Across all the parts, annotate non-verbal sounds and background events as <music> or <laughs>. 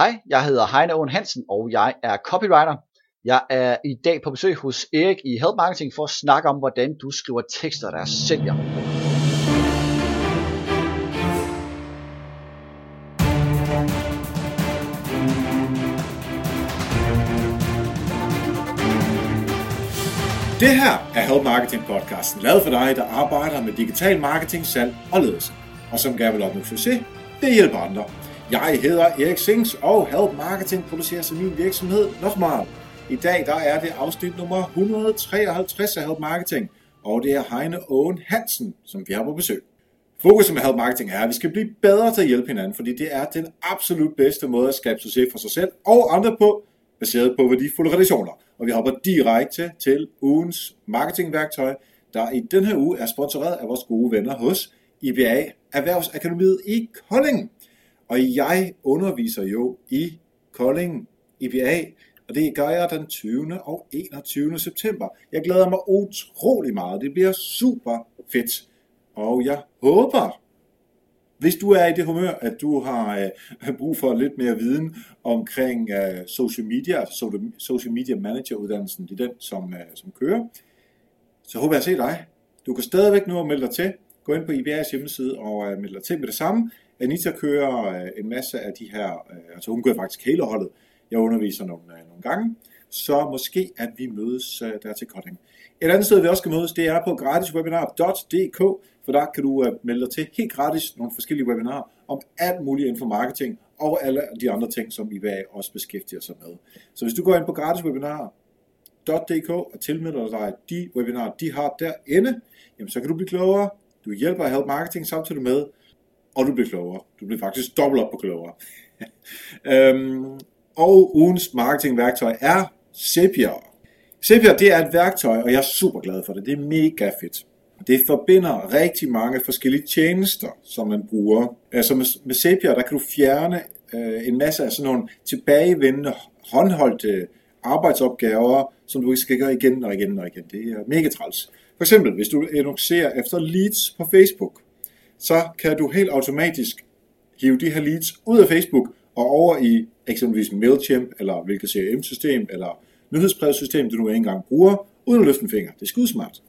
Hej, jeg hedder Heine Owen Hansen, og jeg er copywriter. Jeg er i dag på besøg hos Erik i Help Marketing for at snakke om, hvordan du skriver tekster, der sælger. Det her er Help Marketing podcasten, lavet for dig, der arbejder med digital marketing, salg og ledelse, og som gerne vil opnå succes det hjælper andre. Jeg hedder Erik Sings, og Help Marketing producerer sig min virksomhed Nochmal. I dag der er det afsnit nummer 153 af Help Marketing, og det er Heine Owen Hansen, som vi har på besøg. Fokus med Help Marketing er, at vi skal blive bedre til at hjælpe hinanden, fordi det er den absolut bedste måde at skabe succes for sig selv og andre på, baseret på værdifulde relationer. Og vi hopper direkte til ugens marketingværktøj, der i den her uge er sponsoreret af vores gode venner hos IBA Erhvervsakademiet i Kolding. Og jeg underviser jo i Kolding IBA, og det gør jeg den 20. og 21. september. Jeg glæder mig utrolig meget. Det bliver super fedt. Og jeg håber, hvis du er i det humør, at du har øh, brug for lidt mere viden omkring øh, social media, altså social media manager uddannelsen, det er den, som, øh, som kører, så håber jeg at se dig. Du kan stadigvæk nu melde dig til. Gå ind på IBA's hjemmeside og øh, melde dig til med det samme. Anita kører øh, en masse af de her, øh, altså hun kører faktisk hele holdet. Jeg underviser nogle, øh, nogle gange, så måske at vi mødes øh, der til Kolding. Et andet sted, vi også skal mødes, det er på gratiswebinar.dk, for der kan du øh, melde dig til helt gratis nogle forskellige webinarer om alt muligt inden for marketing og alle de andre ting, som IBA også beskæftiger sig med. Så hvis du går ind på gratiswebinar.dk og tilmelder dig de webinarer, de har derinde, jamen så kan du blive klogere. Du hjælper at help marketing samtidig med, og du blev klogere. Du bliver faktisk dobbelt op på klogere. <laughs> øhm, og ugens marketingværktøj er Zapier. Zapier det er et værktøj, og jeg er super glad for det. Det er mega fedt. Det forbinder rigtig mange forskellige tjenester, som man bruger. Altså med, med Zapier, der kan du fjerne øh, en masse af sådan nogle tilbagevendende, håndholdte arbejdsopgaver, som du ikke skal gøre igen og igen og igen. Det er mega træls. For eksempel, hvis du annoncerer efter leads på Facebook, så kan du helt automatisk hive de her leads ud af Facebook og over i eksempelvis MailChimp, eller hvilket CRM-system, eller nyhedsbrevssystem, du nu engang bruger, uden at løfte en finger. Det er smart.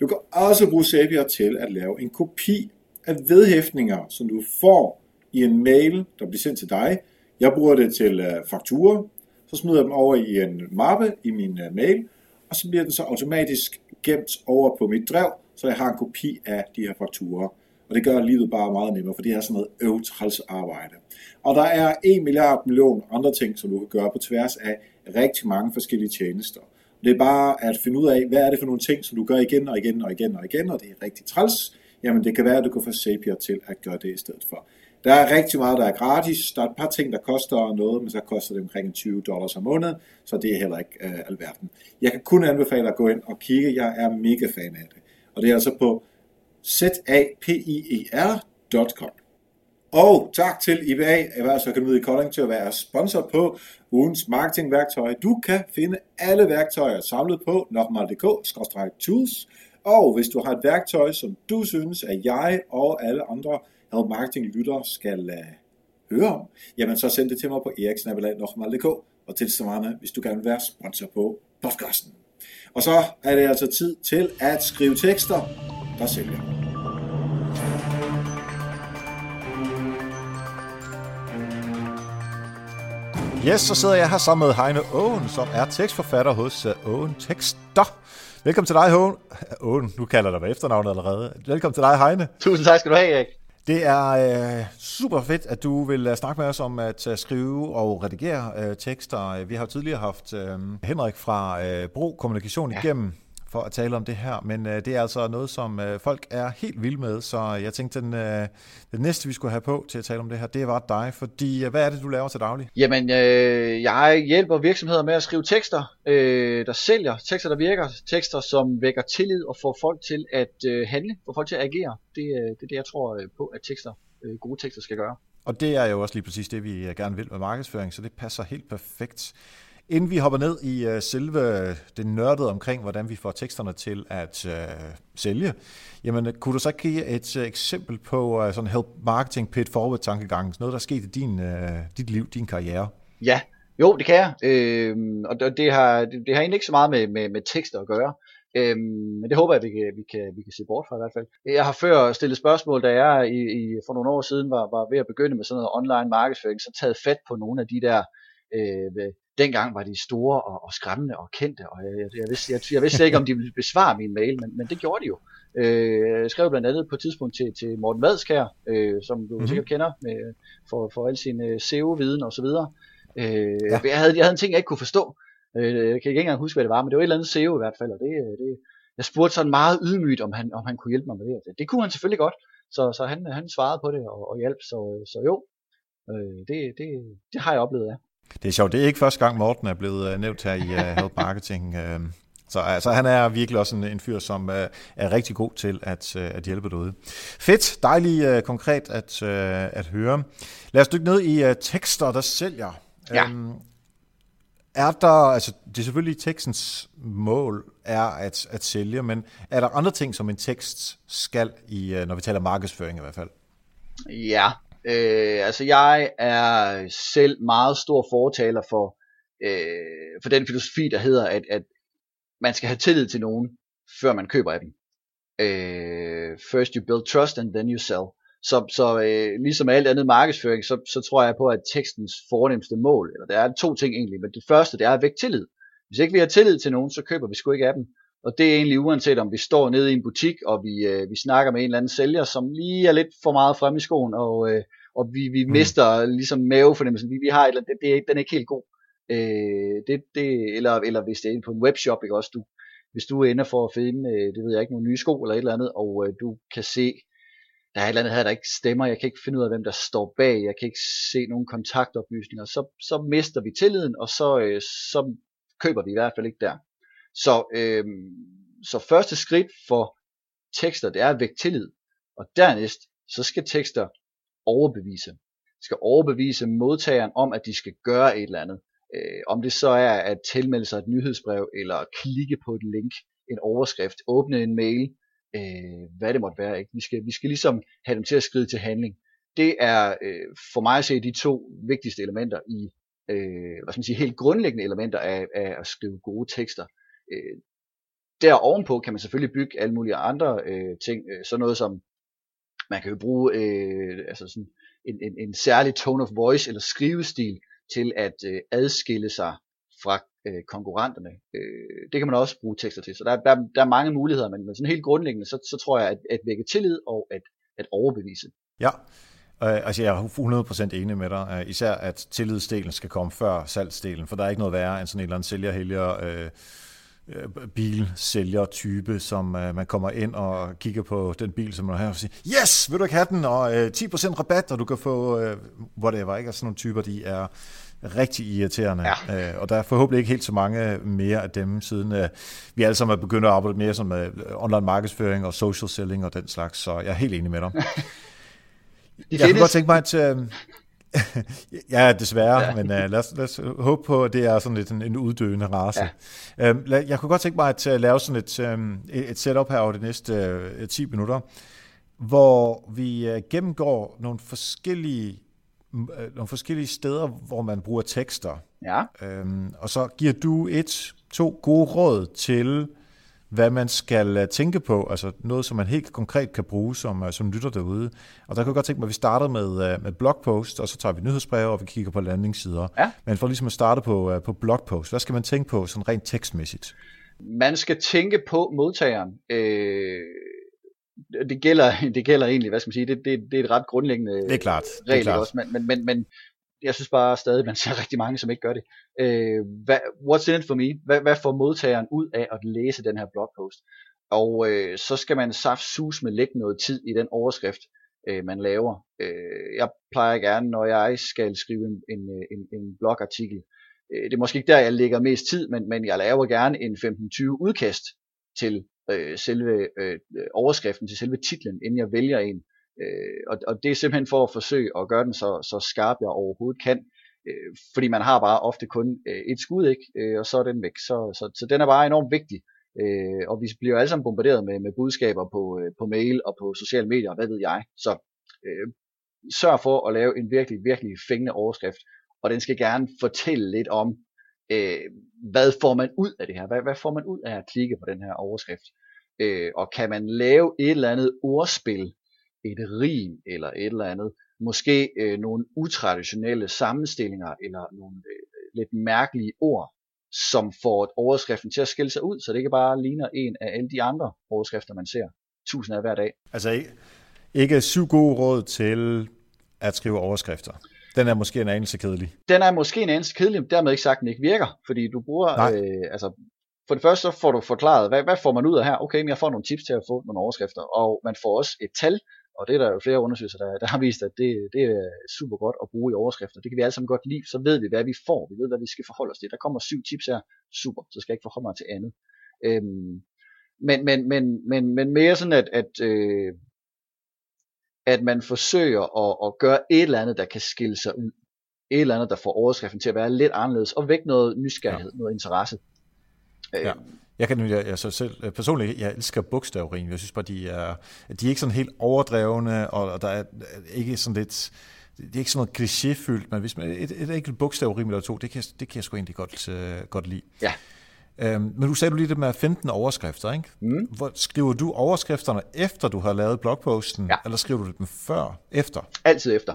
Du kan også bruge Zapier til at lave en kopi af vedhæftninger, som du får i en mail, der bliver sendt til dig. Jeg bruger det til uh, fakturer, så smider jeg dem over i en mappe i min øh, mail, og så bliver den så automatisk gemt over på mit drev, så jeg har en kopi af de her fakturer. Og det gør livet bare meget nemmere, for det er sådan noget øvtræls arbejde. Og der er 1 milliard million andre ting, som du kan gøre på tværs af rigtig mange forskellige tjenester. Det er bare at finde ud af, hvad er det for nogle ting, som du gør igen og igen og igen og igen, og det er rigtig træls. Jamen det kan være, at du kan få Zapier til at gøre det i stedet for. Der er rigtig meget, der er gratis. Der er et par ting, der koster noget, men så koster det omkring 20 dollars om måned, så det er heller ikke øh, alverden. Jeg kan kun anbefale at gå ind og kigge. Jeg er mega fan af det. Og det er altså på zapier.com. Og tak til IBA Erhvervsakademiet i Kolding til at være sponsor på ugens marketingværktøj. Du kan finde alle værktøjer samlet på nokmal.dk-tools. Og hvis du har et værktøj, som du synes, at jeg og alle andre Help marketinglyttere skal uh, høre om, jamen så send det til mig på eriksnabelag.dk og tilsvarende, hvis du gerne vil være sponsor på podcasten. Og så er det altså tid til at skrive tekster, der sælger. Yes, så sidder jeg her sammen med Heine Owen, som er tekstforfatter hos uh, Owen Tekster. Velkommen til dig, Owen. Owen, nu kalder jeg dig efternavnet allerede. Velkommen til dig, Heine. Tusind tak skal du have, Erik. Det er uh, super fedt, at du vil uh, snakke med os om at uh, skrive og redigere uh, tekster. Vi har jo tidligere haft uh, Henrik fra uh, Bro Kommunikation ja. igennem for at tale om det her, men øh, det er altså noget, som øh, folk er helt vilde med, så jeg tænkte, den, øh, det næste, vi skulle have på til at tale om det her, det var dig, fordi øh, hvad er det, du laver til daglig? Jamen, øh, jeg hjælper virksomheder med at skrive tekster, øh, der sælger, tekster, der virker, tekster, som vækker tillid og får folk til at øh, handle, får folk til at agere. Det, øh, det er det, jeg tror øh, på, at tekster, øh, gode tekster skal gøre. Og det er jo også lige præcis det, vi gerne vil med markedsføring, så det passer helt perfekt. Inden vi hopper ned i uh, selve det nørdede omkring, hvordan vi får teksterne til at uh, sælge, jamen øh, kunne du så give et uh, eksempel på uh, sådan help marketing pit forward tankegang, noget der er sket i din, uh, dit liv, din karriere? Ja, jo, det kan jeg. Øh, og det har, det, det har egentlig ikke så meget med, med, med tekster at gøre. Øhm, men det håber jeg, vi kan, vi, kan, vi kan se bort fra i hvert fald. Jeg har før stillet spørgsmål, da jeg i, i, for nogle år siden var, var ved at begynde med sådan noget online markedsføring, så taget fat på nogle af de der, øh, dengang var de store og, og skræmmende og kendte, og jeg, jeg, vidste, jeg, jeg vidste ikke, om de ville besvare min mail, men, men det gjorde de jo. Øh, jeg skrev blandt andet på et tidspunkt til, til Morten Vadskær, øh, som du mm-hmm. sikkert kender, med, for, for al sin øh, SEO-viden og så videre. Øh, ja. jeg, havde, jeg havde en ting, jeg ikke kunne forstå, Øh, jeg kan ikke engang huske, hvad det var, men det var et eller andet SEO i hvert fald, og det, øh, det, jeg spurgte sådan meget ydmygt, om han, om han kunne hjælpe mig med det. Det kunne han selvfølgelig godt, så, så han, han svarede på det og, og hjalp, så, så jo, øh, det, det, det har jeg oplevet, ja. Det er sjovt, det er ikke første gang Morten er blevet øh, nævnt her i uh, Help Marketing. Uh, så altså, han er virkelig også en, en fyr, som uh, er rigtig god til at, uh, at hjælpe derude. Fedt, dejligt uh, konkret at, uh, at høre. Lad os dykke ned i uh, tekster, der sælger. Ja. Um, er der, altså det er selvfølgelig tekstens mål er at, at sælge, men er der andre ting, som en tekst skal, i, øh, når vi taler markedsføring i hvert fald? Ja, øh, altså jeg er selv meget stor fortaler for, øh, for den filosofi, der hedder, at, at man skal have tillid til nogen, før man køber af dem. Øh, first you build trust, and then you sell. Så, så øh, ligesom alt andet markedsføring, så, så tror jeg på, at tekstens fornemmeste mål, eller der er to ting egentlig, men det første, det er at vække tillid. Hvis ikke vi har tillid til nogen, så køber vi sgu ikke af dem. Og det er egentlig uanset om vi står nede i en butik, og vi, øh, vi snakker med en eller anden sælger, som lige er lidt for meget frem i skoen, og, øh, og vi, vi mm. mister ligesom mavefornemmelsen. Vi, vi har et eller andet, det, det, den er ikke helt god. Øh, det, det, eller, eller hvis det er på en webshop, ikke også, du, hvis du ender for at finde, øh, det ved jeg ikke, nogle nye sko eller et eller andet, og øh, du kan se, der er et eller andet her, der ikke stemmer, jeg kan ikke finde ud af, hvem der står bag, jeg kan ikke se nogen kontaktoplysninger, så, så mister vi tilliden, og så, øh, så køber vi i hvert fald ikke der. Så, øh, så første skridt for tekster, det er at vække tillid, og dernæst, så skal tekster overbevise. Skal overbevise modtageren om, at de skal gøre et eller andet. Øh, om det så er at tilmelde sig et nyhedsbrev, eller klikke på et link, en overskrift, åbne en mail, øh, hvad det måtte være. Ikke? Vi, skal, vi skal ligesom have dem til at skride til handling. Det er øh, for mig at se de to vigtigste elementer i, øh, hvad skal man sige, helt grundlæggende elementer af, af at skrive gode tekster. Øh, der ovenpå kan man selvfølgelig bygge alle mulige andre øh, ting, øh, sådan noget som, man kan jo bruge øh, altså sådan en, en, en særlig tone of voice eller skrivestil til at øh, adskille sig fra øh, konkurrenterne. Øh, det kan man også bruge tekster til. Så der, der, der er mange muligheder, men, men sådan helt grundlæggende, så, så tror jeg, at, at vække tillid og at, at overbevise. Ja, øh, altså jeg er 100% enig med dig, øh, især at tillidsdelen skal komme før salgsdelen, for der er ikke noget værre end sådan en eller anden sælgerhælger Øh bilsælger-type, som uh, man kommer ind og kigger på den bil, som man har og siger, yes, vil du ikke have den, og uh, 10% rabat, og du kan få uh, whatever, ikke? Altså sådan nogle typer, de er rigtig irriterende. Ja. Øh, og der er forhåbentlig ikke helt så mange mere af dem, siden øh, vi alle sammen er begyndt at arbejde mere som med øh, online markedsføring og social selling og den slags, så jeg er helt enig med dig. <laughs> jeg kunne godt tænke mig at... Øh, <laughs> ja, desværre, ja. men uh, lad, os, lad os håbe på, at det er sådan lidt en, en uddøende race. Ja. Uh, jeg kunne godt tænke mig at uh, lave sådan et, um, et setup her over de næste uh, 10 minutter, hvor vi uh, gennemgår nogle forskellige Øh, nogle forskellige steder, hvor man bruger tekster. Ja. Øhm, og så giver du et, to gode råd til, hvad man skal øh, tænke på, altså noget, som man helt konkret kan bruge som, øh, som lytter derude. Og der kan jeg godt tænke mig, at vi starter med, med blogpost, og så tager vi nyhedsbreve, og vi kigger på landingssider. Ja. Men for ligesom at starte på, på blogpost, hvad skal man tænke på sådan rent tekstmæssigt? Man skal tænke på modtageren. Øh, det gælder, <laughs> det gælder egentlig, hvad skal man sige, det, det, det er et ret grundlæggende det er klart. regel det er klart. også, men, men, men, men jeg synes bare stadig, man ser rigtig mange, som ikke gør det. Øh, hvad, what's in it for me? Hvad, hvad får modtageren ud af at læse den her blogpost? Og øh, så skal man saft sus med lægge noget tid i den overskrift, øh, man laver. Øh, jeg plejer gerne, når jeg skal skrive en, en, en, en blogartikel, øh, det er måske ikke der, jeg lægger mest tid, men, men jeg laver gerne en 15-20 udkast til øh, selve øh, øh, overskriften, til selve titlen, inden jeg vælger en. Øh, og, og det er simpelthen for at forsøge at gøre den så, så skarp jeg overhovedet kan. Øh, fordi man har bare ofte kun øh, et skud, ikke? Øh, og så er den væk. Så, så, så den er bare enormt vigtig. Øh, og vi bliver alle sammen bombarderet med, med budskaber på, øh, på mail og på sociale medier, hvad ved jeg. Så øh, sørg for at lave en virkelig, virkelig fængende overskrift, og den skal gerne fortælle lidt om, øh, hvad får man ud af det her? Hvad, hvad får man ud af at klikke på den her overskrift? Øh, og kan man lave et eller andet ordspil, et rim eller et eller andet, måske øh, nogle utraditionelle sammenstillinger eller nogle øh, lidt mærkelige ord, som får overskriften til at skille sig ud, så det ikke bare ligner en af alle de andre overskrifter, man ser tusind af hver dag. Altså ikke, ikke syv gode råd til at skrive overskrifter. Den er måske en anelse kedelig. Den er måske en anelse kedelig, dermed ikke sagt, at den ikke virker, fordi du bruger, øh, altså for det første så får du forklaret, hvad, hvad får man ud af her? Okay, men jeg får nogle tips til at få nogle overskrifter, og man får også et tal, og det er der jo flere undersøgelser, der, der har vist, at det, det er super godt at bruge i overskrifter. Det kan vi alle sammen godt lide, så ved vi, hvad vi får. Vi ved, hvad vi skal forholde os til. Der kommer syv tips her. Super, så skal jeg ikke forholde mig til andet. Øhm, men, men, men, men, men mere sådan, at, at, øh, at man forsøger at, at gøre et eller andet, der kan skille sig ud. Et eller andet, der får overskriften til at være lidt anderledes, og væk noget nysgerrighed, ja. noget interesse. Ja. Jeg kan jeg, jeg så selv øh, personligt, jeg elsker bogstavrim. Jeg synes bare, de er, de er ikke sådan helt overdrevne, og der er ikke sådan lidt, det er ikke sådan noget klichéfyldt, men hvis man, et, et enkelt bogstavrim eller to, det kan, det kan jeg sgu egentlig godt, uh, godt lide. Ja. Øhm, men du sagde du lige det med at finde den overskrifter, ikke? Mm. Hvor, skriver du overskrifterne efter du har lavet blogposten, ja. eller skriver du dem før, efter? Altid efter.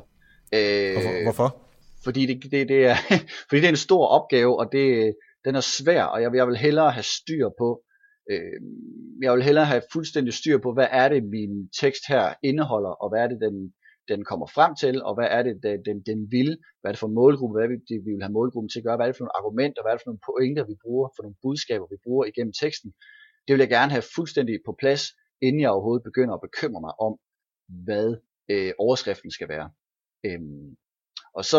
Øh, Hvorfor? hvorfor? Fordi det, det, det er, <laughs> fordi det er en stor opgave, og det, den er svær, og jeg, jeg vil hellere have styr på, øh, jeg vil hellere have fuldstændig styr på, hvad er det min tekst her indeholder, og hvad er det den, den kommer frem til, og hvad er det den, den, den vil, hvad er det for en målgruppe, hvad er det vi vil have målgruppen til at gøre, hvad er det for nogle argumenter, hvad er det for nogle pointer vi bruger, for nogle budskaber vi bruger igennem teksten. Det vil jeg gerne have fuldstændig på plads, inden jeg overhovedet begynder at bekymre mig om, hvad øh, overskriften skal være. Øhm, og så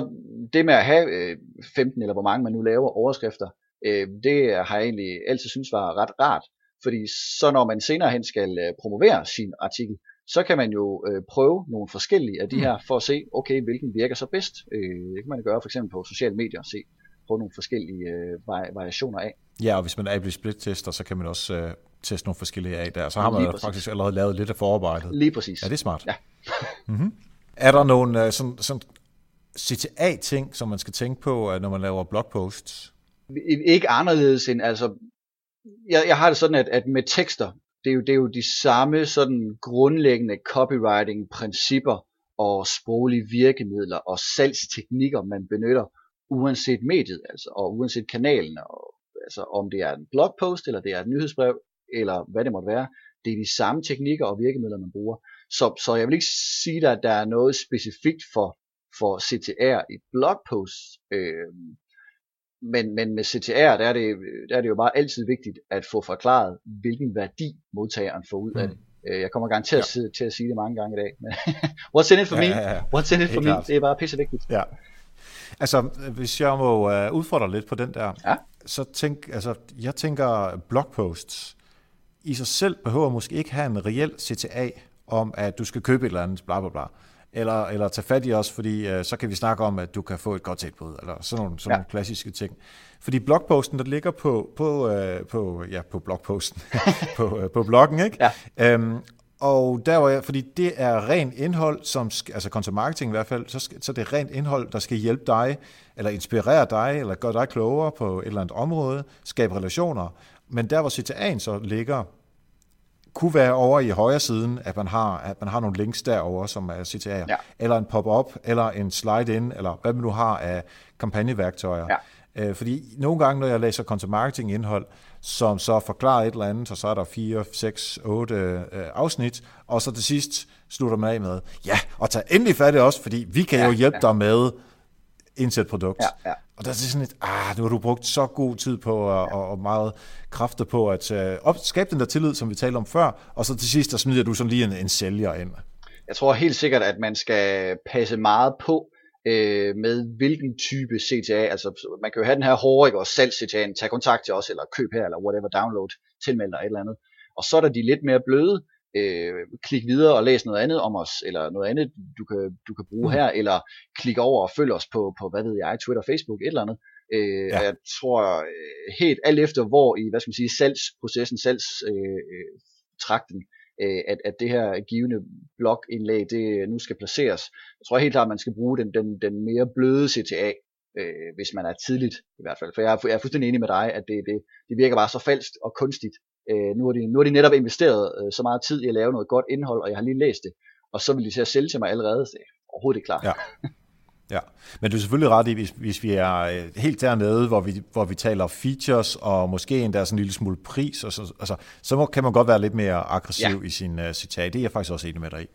det med at have øh, 15 eller hvor mange man nu laver overskrifter, øh, det har jeg egentlig altid synes var ret rart, fordi så når man senere hen skal øh, promovere sin artikel, så kan man jo øh, prøve nogle forskellige af de mm. her, for at se, okay, hvilken virker så bedst. Øh, det kan man gøre for eksempel på sociale medier, se på nogle forskellige øh, variationer af. Ja, og hvis man er blevet split-tester, så kan man også øh, teste nogle forskellige af der. Så har man jo faktisk allerede lavet lidt af forarbejdet. Lige præcis. Ja, det er smart. Ja. mm-hmm. <laughs> Er der nogle øh, sådan, sådan CTA-ting, som man skal tænke på, når man laver blogposts? Ikke anderledes end, altså, jeg, jeg har det sådan, at, at med tekster, det er, jo, det er jo de samme sådan grundlæggende copywriting principper og sproglige virkemidler og salgsteknikker, man benytter, uanset mediet, altså, og uanset kanalen, og, altså om det er en blogpost, eller det er et nyhedsbrev, eller hvad det måtte være, det er de samme teknikker og virkemidler, man bruger. Så, så jeg vil ikke sige, at der er noget specifikt for, for CTR i blogposts. Øh, men, men med CTR, der er, det, der er det jo bare altid vigtigt at få forklaret, hvilken værdi modtageren får ud af det. Mm. Øh, jeg kommer garanteret ja. til at sige det mange gange i dag. Men <laughs> what's in it for ja, me? Ja, ja. What's in it for me? Det er bare pisse vigtigt. Ja. Altså, hvis jeg må uh, udfordre lidt på den der, ja. så tænk, altså, jeg tænker blogposts i sig selv behøver måske ikke have en reel CTA om, at du skal købe et eller andet, bla bla bla eller, eller tage fat i os, fordi øh, så kan vi snakke om, at du kan få et godt tilbud, eller sådan nogle, sådan ja. nogle klassiske ting. Fordi blogposten, der ligger på, på, øh, på, ja, på blogposten, <laughs> på, øh, på bloggen, ikke? Ja. Øhm, og der var jeg, fordi det er ren indhold, som, altså content marketing i hvert fald, så, så det er rent indhold, der skal hjælpe dig, eller inspirere dig, eller gøre dig klogere på et eller andet område, skabe relationer. Men der, hvor CTA'en så ligger, kunne være over i højre siden, at man har, at man har nogle links derover som er CTA'er, ja. eller en pop-up, eller en slide-in, eller hvad man nu har af kampagneværktøjer. Ja. Øh, fordi nogle gange, når jeg læser content marketing indhold, som så forklarer et eller andet, så, så er der 4, 6, 8 øh, afsnit, og så til sidst slutter man af med, ja, og tag endelig fat i os, fordi vi kan ja, jo hjælpe ja. dig med indsæt produkt. Ja, ja. Og der er sådan et, ah, nu har du brugt så god tid på, og, ja. og meget kræfter på at uh, op, skabe den der tillid, som vi talte om før, og så til sidst, der smider du sådan lige en, en sælger ind. Jeg tror helt sikkert, at man skal passe meget på, øh, med hvilken type CTA, altså man kan jo have den her hårde, og salg CTA, tag kontakt til os, eller køb her, eller whatever, download, tilmeld dig et eller andet. Og så er der de lidt mere bløde, øh, klik videre og læs noget andet om os, eller noget andet, du kan, du kan bruge mm. her, eller klik over og følg os på, på, hvad ved jeg, Twitter, Facebook, et eller andet. Øh, ja. Jeg tror øh, helt alt efter, hvor i, hvad skal man sige, salgsprocessen, salgstrakten, øh, at, at det her givende blogindlæg, det nu skal placeres. Jeg tror helt klart, at man skal bruge den, den, den mere bløde CTA, øh, hvis man er tidligt i hvert fald. For jeg er, jeg er fuldstændig enig med dig, at det, det, det virker bare så falsk og kunstigt. Øh, nu, har de, nu har de netop investeret øh, så meget tid i at lave noget godt indhold, og jeg har lige læst det, og så vil de til at sælge til mig allerede. Så det er overhovedet ikke klart. Ja. Ja, men du er selvfølgelig ret i, hvis, hvis vi er øh, helt dernede, hvor vi, hvor vi taler features og måske endda sådan en lille smule pris, og så, altså, så må, kan man godt være lidt mere aggressiv ja. i sin uh, citat. Det er jeg faktisk også enig med dig i.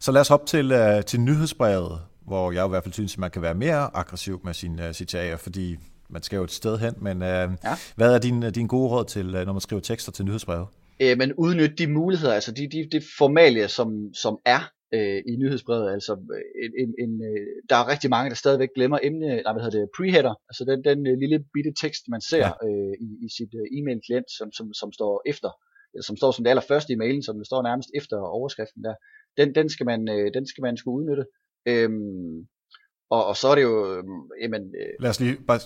Så lad os hoppe til, uh, til nyhedsbrevet, hvor jeg i hvert fald synes, at man kan være mere aggressiv med sine uh, citater, fordi man skal jo et sted hen, men uh, ja. hvad er din, din gode råd til, uh, når man skriver tekster til nyhedsbrevet? Øh, men udnytte de muligheder, altså de, de, de formalier, som, som er øh, i nyhedsbrevet. Altså, en, en, en, øh, der er rigtig mange, der stadigvæk glemmer emne, nej, hvad hedder det, preheader, altså den, den øh, lille bitte tekst, man ser ja. øh, i, i sit øh, e-mail-klient, som, som, som står efter, eller som står som det allerførste i mailen, som det står nærmest efter overskriften der, den, den, skal, man, øh, den skal man skulle udnytte. Øhm, og, og så er det jo, øh, jamen... Øh, lad, os lige, bare,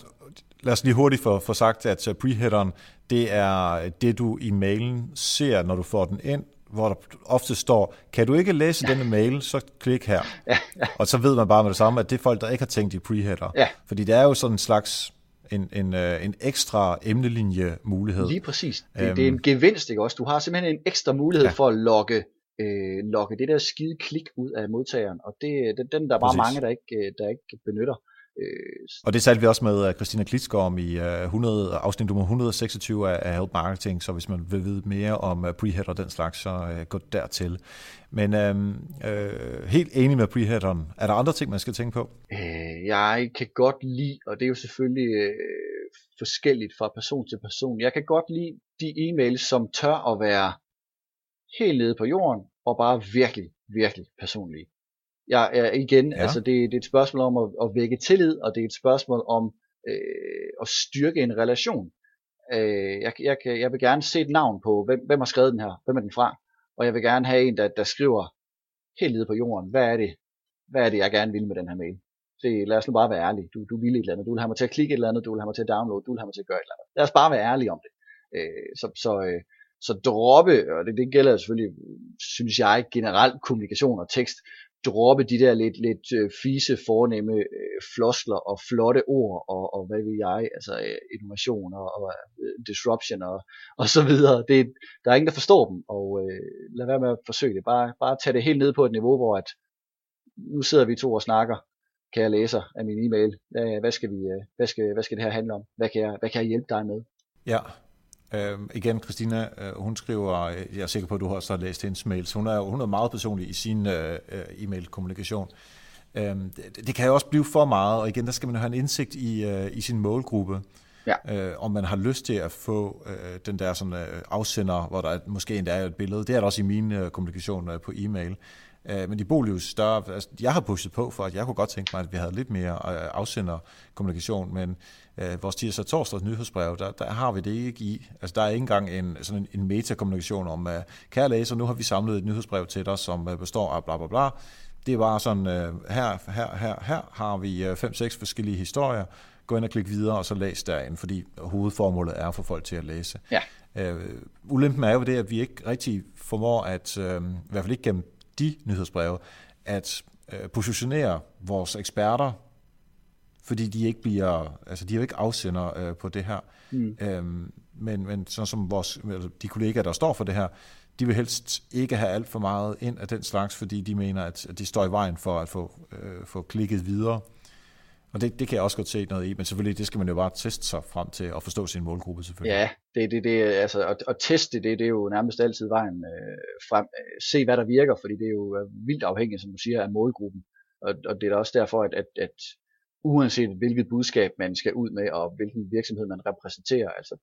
lad os lige hurtigt få, få sagt, at preheaderen, det er det, du i mailen ser, når du får den ind, hvor der ofte står, kan du ikke læse denne mail, så klik her. <laughs> Ja, ja. Og så ved man bare med det samme, at det er folk, der ikke har tænkt i preheader. Ja. Fordi det er jo sådan en slags en, en, øh, en ekstra emnelinje mulighed. Lige præcis. Det, det er en gevinst, ikke også? Du har simpelthen en ekstra mulighed ja. for at logge, øh, logge det der skide klik ud af modtageren, og det, det den der er bare præcis. mange, der ikke, øh, der ikke benytter. Øh, og det talte vi også med uh, Christina Klitsgaard om i uh, 100, afsnit nummer 126 af, Help Marketing, så hvis man vil vide mere om uh, prehead og den slags, så gå dertil. Men uh, uh, helt enig med preheaderen. Er der andre ting, man skal tænke på? Uh, jeg kan godt lide, og det er jo selvfølgelig uh, forskelligt fra person til person, jeg kan godt lide de e-mails, som tør at være helt nede på jorden, og bare virkelig, virkelig personlige. Jeg er igen, ja. altså det, det er et spørgsmål om at, at vække tillid, og det er et spørgsmål om øh, at styrke en relation. Øh, jeg, jeg, jeg vil gerne se et navn på, hvem, hvem har skrevet den her, hvem er den fra, og jeg vil gerne have en, der, der skriver helt nede på jorden, hvad er det, hvad er det, jeg gerne vil med den her mail. Det, lad os nu bare være ærlige. Du, du vil et eller andet. Du vil have mig til at klikke et eller andet. Du vil have mig til at downloade. Du vil have mig til at gøre et eller andet. Lad os bare være ærlige om det. Øh, så, så, øh, så droppe, og det, det gælder selvfølgelig, synes jeg, generelt kommunikation og tekst, droppe de der lidt, lidt øh, fise, fornemme øh, floskler og flotte ord og, og hvad ved jeg, altså øh, innovation og, og øh, disruption og, og så videre. Det, der er ingen, der forstår dem, og øh, lad være med at forsøge det. Bare, bare tage det helt ned på et niveau, hvor at nu sidder vi to og snakker, kan jeg læser af min e-mail. Hvad, hvad, skal vi, øh, hvad, skal, hvad skal det her handle om? Hvad kan jeg, hvad kan jeg hjælpe dig med? Ja, Øh, igen, Christina, øh, hun skriver, øh, jeg er sikker på, at du har også læst hendes mails, hun er, hun er meget personlig i sin øh, øh, e-mail-kommunikation. Øh, det, det kan jo også blive for meget, og igen, der skal man have en indsigt i, øh, i sin målgruppe. Ja. Øh, om man har lyst til at få øh, den der sådan, øh, afsender, hvor der måske endda er et billede. Det er der også i min øh, kommunikation øh, på e-mail. Øh, men de jo større, altså, jeg har pushet på for, at jeg kunne godt tænke mig, at vi havde lidt mere øh, afsender kommunikation, men øh, vores tirsdag torsdags nyhedsbrev, der, der har vi det ikke i. Altså der er ikke engang en, sådan en, en metakommunikation om, uh, kære læser, nu har vi samlet et nyhedsbrev til dig, som uh, består af bla bla bla. Det er bare sådan, uh, her, her, her, her har vi uh, fem-seks forskellige historier, gå ind og klik videre, og så læs derinde, fordi hovedformålet er for folk til at læse. Ja. Uh, ulempen er jo det, at vi ikke rigtig formår at, uh, i hvert fald ikke gennem de nyhedsbreve, at uh, positionere vores eksperter fordi de ikke bliver, altså de er jo ikke afsender øh, på det her. Mm. Øhm, men, men sådan som vores, altså de kollegaer, der står for det her, de vil helst ikke have alt for meget ind af den slags, fordi de mener, at de står i vejen for at få, øh, få klikket videre. Og det, det kan jeg også godt se noget i, men selvfølgelig, det skal man jo bare teste sig frem til at forstå sin målgruppe selvfølgelig. Ja, det, det, det, altså, at, at teste det, det er jo nærmest altid vejen øh, frem. Se, hvad der virker, fordi det er jo vildt afhængigt, som du siger, af målgruppen. Og, og det er da også derfor, at, at, at uanset hvilket budskab man skal ud med, og hvilken virksomhed man repræsenterer. Altså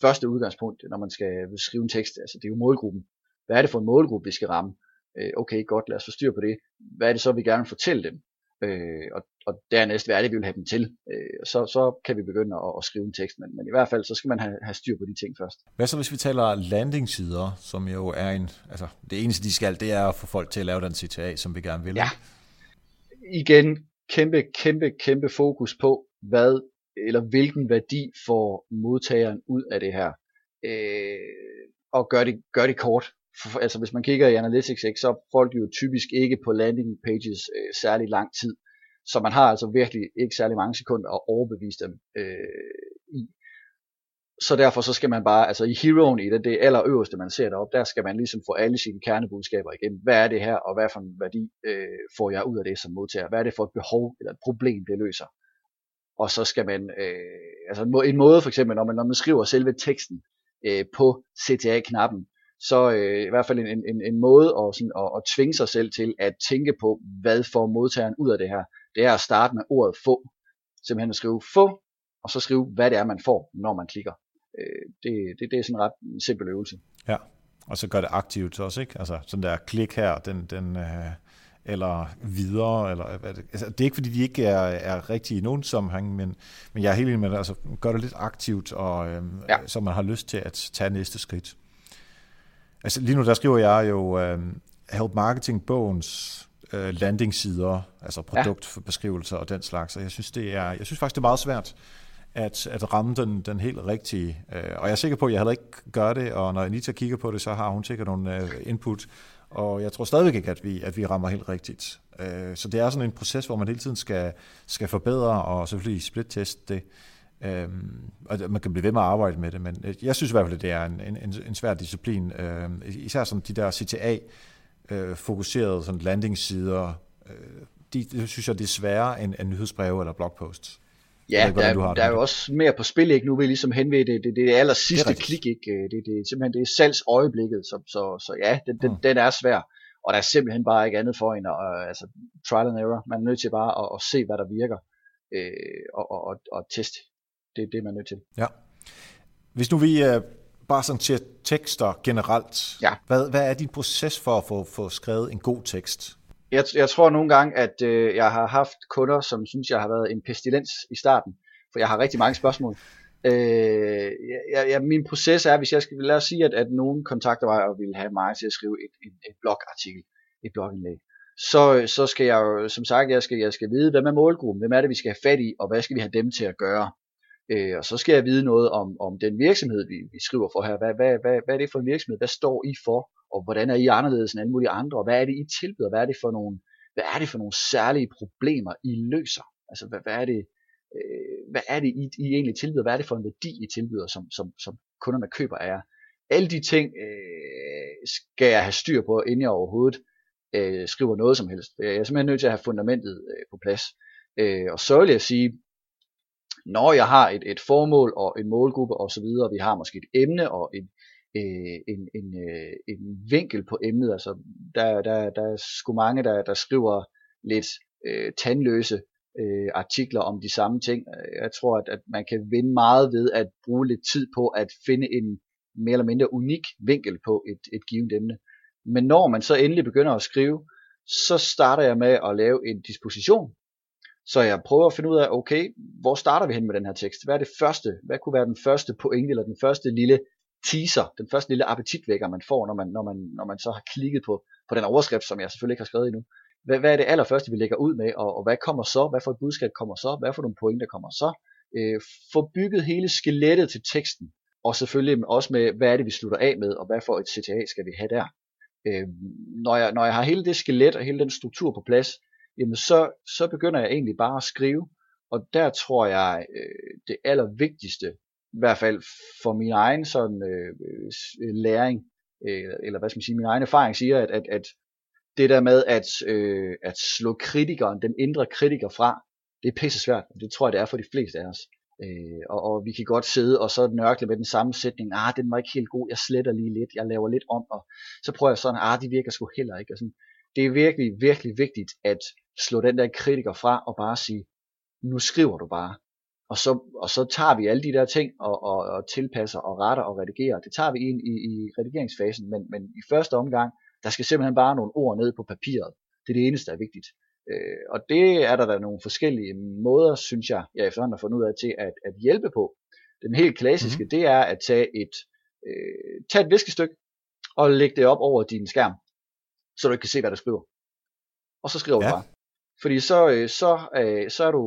første udgangspunkt, når man skal skrive en tekst, altså det er jo målgruppen. Hvad er det for en målgruppe, vi skal ramme? Øh, okay, godt, lad os få styr på det. Hvad er det så, vi gerne vil fortælle dem? øh, og, og dernæst, hvad er det, vi vil have dem til. Øh, så, så kan vi begynde at, at skrive en tekst, men, men i hvert fald, så skal man have, have styr på de ting først. Hvad så, hvis vi taler landingsider, som jo er en, altså det eneste, de skal, det er at få folk til at lave den CTA, som vi gerne vil. Ja. Igen, kæmpe, kæmpe, kæmpe fokus på, hvad eller hvilken værdi får modtageren ud af det her. Øh, og gør det, gør det kort. For, altså hvis man kigger i Analytics, ikke, så er folk jo typisk ikke på landing pages øh, særlig lang tid. Så man har altså virkelig ikke særlig mange sekunder at overbevise dem øh. Så derfor så skal man bare, altså i heroen i det, det allerøverste man ser deroppe, der skal man ligesom få alle sine kernebudskaber igennem. Hvad er det her, og hvad for en værdi øh, får jeg ud af det som modtager? Hvad er det for et behov eller et problem, det løser? Og så skal man, øh, altså en måde for eksempel, når man, når man skriver selve teksten øh, på CTA-knappen, så øh, i hvert fald en, en, en måde at, sådan, at, at tvinge sig selv til at tænke på, hvad får modtageren ud af det her. Det er at starte med ordet få. Simpelthen at skrive få, og så skrive, hvad det er, man får, når man klikker. Øh, det, det, det er sådan en ret simpel øvelse. Ja, og så gør det aktivt også, ikke? Altså sådan der klik her, den, den, øh, eller videre, eller hvad det, altså, det er ikke fordi, de ikke er, er rigtige i nogen sammenhæng, men, men jeg er helt enig med det, altså gør det lidt aktivt, og, øh, ja. så man har lyst til at tage næste skridt. Altså lige nu der skriver jeg jo øh, Help Marketing bogens øh, landingsider, altså produktbeskrivelser ja. og den slags, og jeg synes, det er, jeg synes faktisk, det er meget svært at, at ramme den, den helt rigtige. Øh, og jeg er sikker på, at jeg heller ikke gør det, og når Anita kigger på det, så har hun sikkert nogle øh, input, og jeg tror stadigvæk ikke, at vi, at vi rammer helt rigtigt. Øh, så det er sådan en proces, hvor man hele tiden skal, skal forbedre, og selvfølgelig split-test det. Øhm, og man kan blive ved med at arbejde med det, men jeg synes i hvert fald, at det er en, en, en svær disciplin. Øhm, især som de der CTA-fokuserede sådan landingssider, øh, de, det synes jeg, det er sværere end, end nyhedsbreve eller blogposts. Ja, ikke, der, der, der er jo også mere på spil, ikke? Nu vil jeg ligesom henvende det, det, det aller sidste det klik, ikke? Det, det, det, simpelthen det er salgsøjeblikket, så, så, så ja, den, den, mm. den er svær. Og der er simpelthen bare ikke andet for end at, uh, altså, trial and error. Man er nødt til bare at, at se, hvad der virker, øh, og, og, og, og teste det er det, man er nødt til. Ja. Hvis nu vi uh, bare sådan til tekster generelt, ja. hvad, hvad er din proces for at få, få skrevet en god tekst? Jeg, jeg tror nogle gange, at øh, jeg har haft kunder, som synes, jeg har været en pestilens i starten, for jeg har rigtig mange spørgsmål. Øh, jeg, jeg, min proces er, hvis jeg skal, lad os sige, at, at nogen kontakter mig og vil have mig til at skrive et, et, et blogartikel, et blogindlæg, så, så skal jeg jo, som sagt, jeg skal, jeg skal vide, hvem er målgruppen, hvem er det, vi skal have fat i, og hvad skal vi have dem til at gøre. Øh, og så skal jeg vide noget om, om den virksomhed, vi, vi skriver for her. Hvad, hvad, hvad, hvad er det for en virksomhed? Hvad står I for? Og hvordan er I anderledes end alle mulige andre? Og hvad er det, I tilbyder? Hvad er det for nogle, hvad er det for nogle særlige problemer, I løser? Altså, hvad, hvad er det, øh, hvad er det I, I egentlig tilbyder? Hvad er det for en værdi, I tilbyder, som, som, som kunderne køber af jer? Alle de ting øh, skal jeg have styr på, inden jeg overhovedet øh, skriver noget som helst. Jeg er simpelthen nødt til at have fundamentet øh, på plads. Øh, og så vil jeg sige, når jeg har et, et formål og en målgruppe osv., og vi har måske et emne og en, øh, en, en, øh, en vinkel på emnet, altså der, der, der er sgu mange, der, der skriver lidt øh, tandløse øh, artikler om de samme ting. Jeg tror, at, at man kan vinde meget ved at bruge lidt tid på at finde en mere eller mindre unik vinkel på et, et givet emne. Men når man så endelig begynder at skrive, så starter jeg med at lave en disposition så jeg prøver at finde ud af, okay, hvor starter vi hen med den her tekst? Hvad er det første? Hvad kunne være den første pointe, eller den første lille teaser, den første lille appetitvækker, man får, når man, når man, når man så har klikket på, på den overskrift, som jeg selvfølgelig ikke har skrevet endnu. Hvad, hvad er det allerførste, vi lægger ud med, og, og hvad kommer så? Hvad for et budskab kommer så? Hvad for nogle pointer kommer så? Øh, få bygget hele skelettet til teksten, og selvfølgelig også med, hvad er det, vi slutter af med, og hvad for et CTA skal vi have der. Øh, når, jeg, når jeg har hele det skelet og hele den struktur på plads, jamen så, så begynder jeg egentlig bare at skrive, og der tror jeg, øh, det allervigtigste, i hvert fald for min egen sådan øh, øh læring, øh, eller hvad skal man sige, min egen erfaring siger, at, at, at det der med at, øh, at slå kritikeren, den indre kritiker fra, det er pisse svært, og det tror jeg det er for de fleste af os. Øh, og, og vi kan godt sidde og så nørkle med den samme sætning, ah, den var ikke helt god, jeg sletter lige lidt, jeg laver lidt om, og så prøver jeg sådan, ah, det virker sgu heller ikke. Og sådan, det er virkelig, virkelig vigtigt at slå den der kritiker fra og bare sige, nu skriver du bare. Og så, og så tager vi alle de der ting og, og, og tilpasser og retter og redigerer. Det tager vi ind i, i redigeringsfasen, men, men i første omgang, der skal simpelthen bare nogle ord ned på papiret. Det er det eneste, der er vigtigt. Øh, og det er der da nogle forskellige måder, synes jeg, jeg efterhånden har fundet ud af til at, at hjælpe på. Den helt klassiske, mm-hmm. det er at tage et, øh, tage et viskestykke og lægge det op over din skærm, så du ikke kan se, hvad du skriver. Og så skriver ja. du bare. Fordi så, øh, så, øh, så, er du,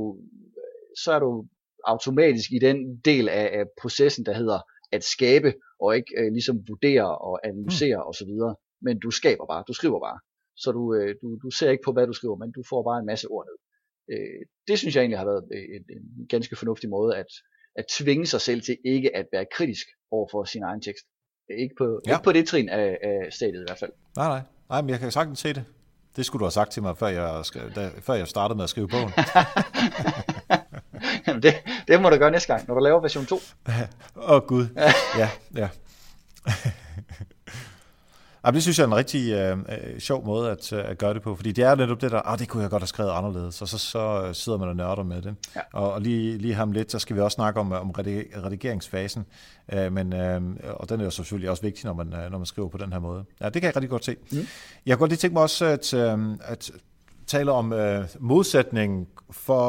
så er du automatisk i den del af, af processen, der hedder at skabe, og ikke øh, ligesom vurdere og analysere mm. osv. Men du skaber bare, du skriver bare. Så du, øh, du, du ser ikke på, hvad du skriver, men du får bare en masse ord ned. Øh, det synes jeg egentlig har været en, en ganske fornuftig måde at, at tvinge sig selv til ikke at være kritisk over for sin egen tekst. Ikke på, ja. ikke på det trin af, af stadiet i hvert fald. Nej, nej. Nej, men jeg kan sagtens se det. Det skulle du have sagt til mig, før jeg, skrev, da, før jeg startede med at skrive bogen. <laughs> <laughs> Det, det må du gøre næste gang, når du laver version 2. <laughs> Åh oh, gud, ja, ja. <laughs> Jamen, det synes jeg er en rigtig øh, øh, sjov måde at, øh, at gøre det på, fordi det er netop det der, ah, det kunne jeg godt have skrevet anderledes, og så, så sidder man og nørder med det. Ja. Og, og lige, lige ham lidt, så skal vi også snakke om, om redigeringsfasen, øh, men, øh, og den er jo selvfølgelig også vigtig, når man, øh, når man skriver på den her måde. Ja, det kan jeg rigtig godt se. Mm. Jeg kunne godt lige tænke mig også at, øh, at taler om øh, modsætningen for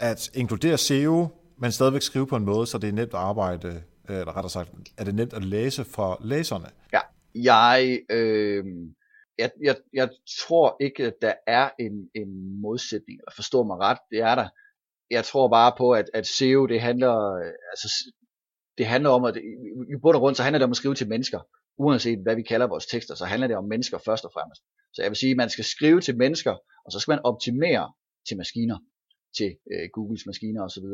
at inkludere SEO, men stadigvæk skrive på en måde, så det er nemt at arbejde, øh, eller rettere sagt, er det nemt at læse for læserne. Ja, jeg, øh, jeg, jeg, jeg tror ikke, at der er en, en modsætning, eller forstå mig ret, det er der. Jeg tror bare på, at, at SEO, det handler, øh, altså, det handler om, at i bund og grund, så handler det om at skrive til mennesker. Uanset hvad vi kalder vores tekster, så handler det om mennesker først og fremmest. Så jeg vil sige, at man skal skrive til mennesker, og så skal man optimere til maskiner, til øh, Googles maskiner osv.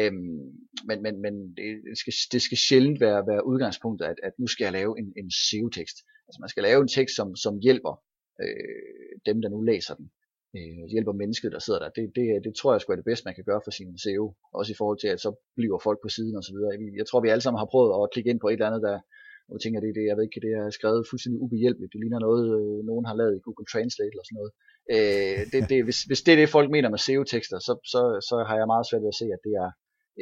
Øhm, men men, men det, skal, det skal sjældent være, være udgangspunktet, at, at nu skal jeg lave en, en SEO-tekst. Altså man skal lave en tekst, som, som hjælper øh, dem, der nu læser den. Øh, hjælper mennesket, der sidder der. Det, det, det tror jeg sgu er det bedste, man kan gøre for sin SEO. Også i forhold til, at så bliver folk på siden osv. Jeg tror, vi alle sammen har prøvet at klikke ind på et eller andet, der, og jeg tænker, det, det, jeg ved ikke, det er skrevet fuldstændig ubehjælpeligt. Det ligner noget, øh, nogen har lavet i Google Translate eller sådan noget. Øh, det, det, hvis, hvis det er det, folk mener med SEO-tekster, så, så, så har jeg meget svært ved at se, at det er,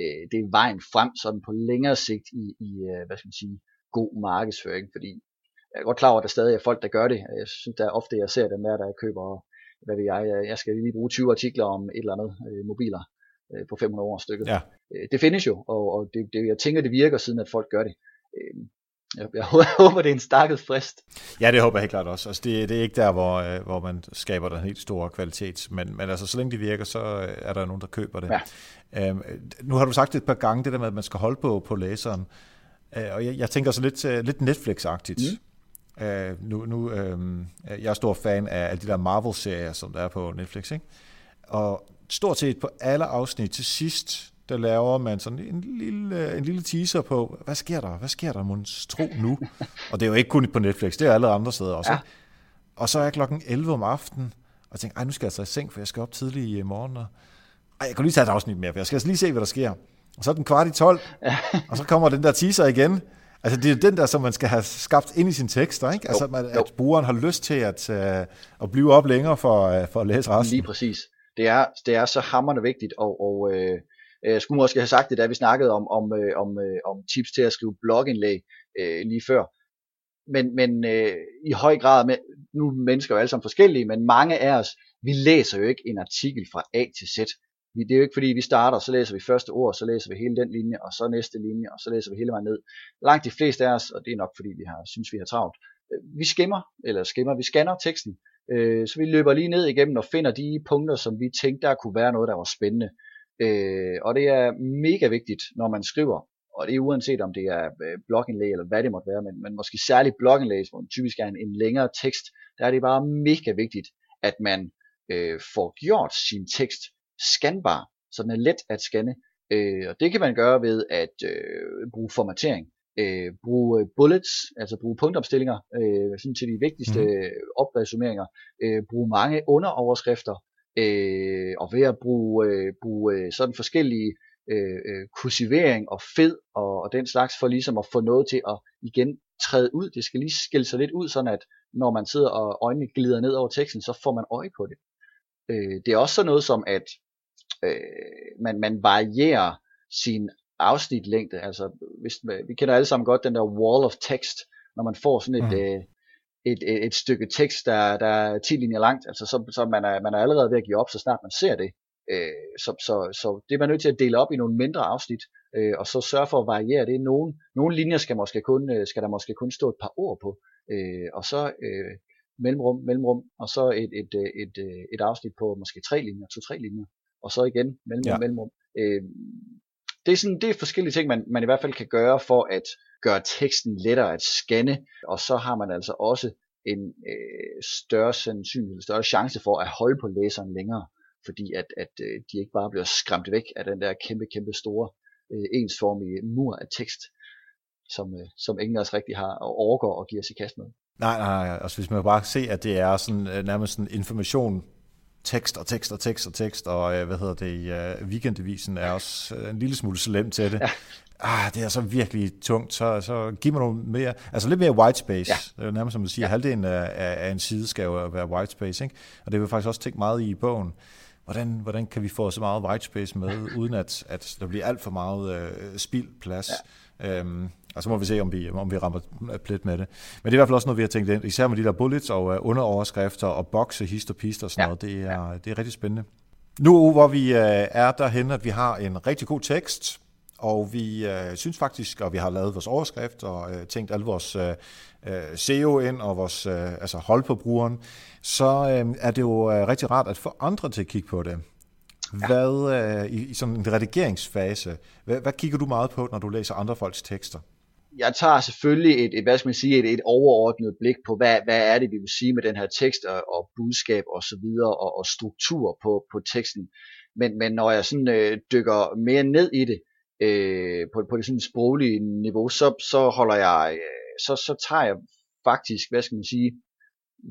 øh, det er vejen frem sådan på længere sigt i, i øh, hvad skal man sige, god markedsføring, fordi jeg er godt klar over, at der stadig er folk, der gør det. Jeg synes, der er ofte, jeg ser dem der, der køber, hvad ved jeg, jeg skal lige bruge 20 artikler om et eller andet øh, mobiler øh, på 500 år stykket. Ja. Øh, det findes jo, og, og det, det, jeg tænker, det virker, siden at folk gør det. Jeg, jeg håber, det er en stakket frist. Ja, det håber jeg helt klart også. Altså, det, det er ikke der, hvor, øh, hvor man skaber den helt store kvalitet, men, men altså, så længe det virker, så øh, er der nogen, der køber det. Ja. Øhm, nu har du sagt et par gange det der med, at man skal holde på, på læseren, øh, og jeg, jeg tænker så lidt, øh, lidt Netflix-agtigt. Mm. Øh, nu, nu, øh, jeg er stor fan af alle de der Marvel-serier, som der er på Netflix, ikke? og stort set på alle afsnit til sidst, der laver man sådan en lille, en lille teaser på, hvad sker der? Hvad sker der, monstro nu? og det er jo ikke kun på Netflix, det er alle andre steder også. Ja. Og så er klokken 11 om aftenen, og tænker, ej, nu skal jeg altså i seng, for jeg skal op tidligt i morgen. Og, ej, jeg kan lige tage et afsnit mere, for jeg skal altså lige se, hvad der sker. Og så er den kvart i 12, og så kommer den der teaser igen. Altså det er den der, som man skal have skabt ind i sin tekst, ikke? Altså at, at brugeren har lyst til at, uh, at blive op længere for, uh, for at læse resten. Lige præcis. Det er, det er så hammerende vigtigt, og, og uh, Øh, jeg skulle måske have sagt det, da vi snakkede om, om, øh, om, øh, om tips til at skrive blogindlæg øh, lige før. Men, men øh, i høj grad, med, nu er mennesker jo alle sammen forskellige, men mange af os, vi læser jo ikke en artikel fra A til Z. Det er jo ikke fordi, vi starter, så læser vi første ord, så læser vi hele den linje, og så næste linje, og så læser vi hele vejen ned. Langt de fleste af os, og det er nok fordi, vi har, synes, vi har travlt, vi skimmer, eller skimmer, vi scanner teksten, så vi løber lige ned igennem og finder de punkter, som vi tænkte, der kunne være noget, der var spændende. Øh, og det er mega vigtigt, når man skriver, og det er uanset om det er øh, blogindlæg eller hvad det måtte være, men, men måske særligt blogindlæg, hvor det typisk er en, en længere tekst, der er det bare mega vigtigt, at man øh, får gjort sin tekst scanbar, så den er let at scanne. Øh, og det kan man gøre ved at øh, bruge formatering, øh, bruge bullets, altså bruge punktopstillinger øh, sådan til de vigtigste mm. opresumeringer, øh, bruge mange underoverskrifter, øh, og ved at bruge, øh, bruge øh, sådan forskellige øh, øh, kursivering og fed og, og den slags for ligesom at få noget til at igen træde ud. Det skal lige skille sig lidt ud, sådan at når man sidder og øjnene glider ned over teksten, så får man øje på det. Øh, det er også sådan noget som, at øh, man, man varierer sin afsnitlængde. Altså, hvis, vi kender alle sammen godt den der wall of text, når man får sådan et, mm. øh, et, et, et stykke tekst, der, der er 10 linjer langt, altså så, så man, er, man er allerede ved at give op, så snart man ser det. Øh, så, så, så det er man nødt til at dele op i nogle mindre afsnit, øh, og så sørge for at variere det. Nogle, nogle linjer skal, måske kun, øh, skal der måske kun stå et par ord på, øh, og så øh, mellemrum, mellemrum, og så et, et, et, et, et afsnit på måske tre linjer, to-tre linjer, og så igen mellemrum, ja. mellemrum. Øh, det er, sådan, det er forskellige ting, man, man i hvert fald kan gøre for at gøre teksten lettere at scanne, og så har man altså også en øh, større sandsynlighed, større chance for at holde på læseren længere, fordi at, at øh, de ikke bare bliver skræmt væk af den der kæmpe, kæmpe store øh, ensformige mur af tekst, som, øh, som ingen af os rigtig har og overgår og giver sig kast med. Nej, nej, nej. Altså, hvis man bare se, at det er sådan, øh, nærmest sådan information, tekst og tekst og tekst og tekst, og øh, hvad hedder det, uh, weekendavisen er også en lille smule slem til det. Ja. Ah, det er så virkelig tungt, så, så giv mig noget mere, altså lidt mere white space. Ja. Det er jo nærmest som man siger, ja. halvdelen af, af, en side skal jo være white space, ikke? Og det vil faktisk også tænkt meget i bogen. Hvordan, hvordan kan vi få så meget white space med, uden at, at der bliver alt for meget øh, spildplads? Ja. Øhm, og så må vi se, om vi, om vi rammer plet med det. Men det er i hvert fald også noget, vi har tænkt ind, især med de der bullets og uh, underoverskrifter og bokse, hist og pist og sådan ja. noget. Det er, det er rigtig spændende. Nu hvor vi uh, er derhen, at vi har en rigtig god tekst, og vi uh, synes faktisk, og vi har lavet vores overskrift og uh, tænkt alle vores uh, SEO ind og vores uh, altså hold på brugeren, så uh, er det jo uh, rigtig rart at få andre til at kigge på det. Hvad uh, i, i sådan en redigeringsfase, hvad, hvad kigger du meget på, når du læser andre folks tekster? Jeg tager selvfølgelig et, et, hvad skal man sige, et, et overordnet blik på, hvad, hvad er det, vi vil sige med den her tekst og, og budskab og så videre, og, og struktur på, på teksten. Men, men når jeg sådan øh, dykker mere ned i det, øh, på, på det sådan sproglige niveau, så, så holder jeg, øh, så, så tager jeg faktisk, hvad skal man sige,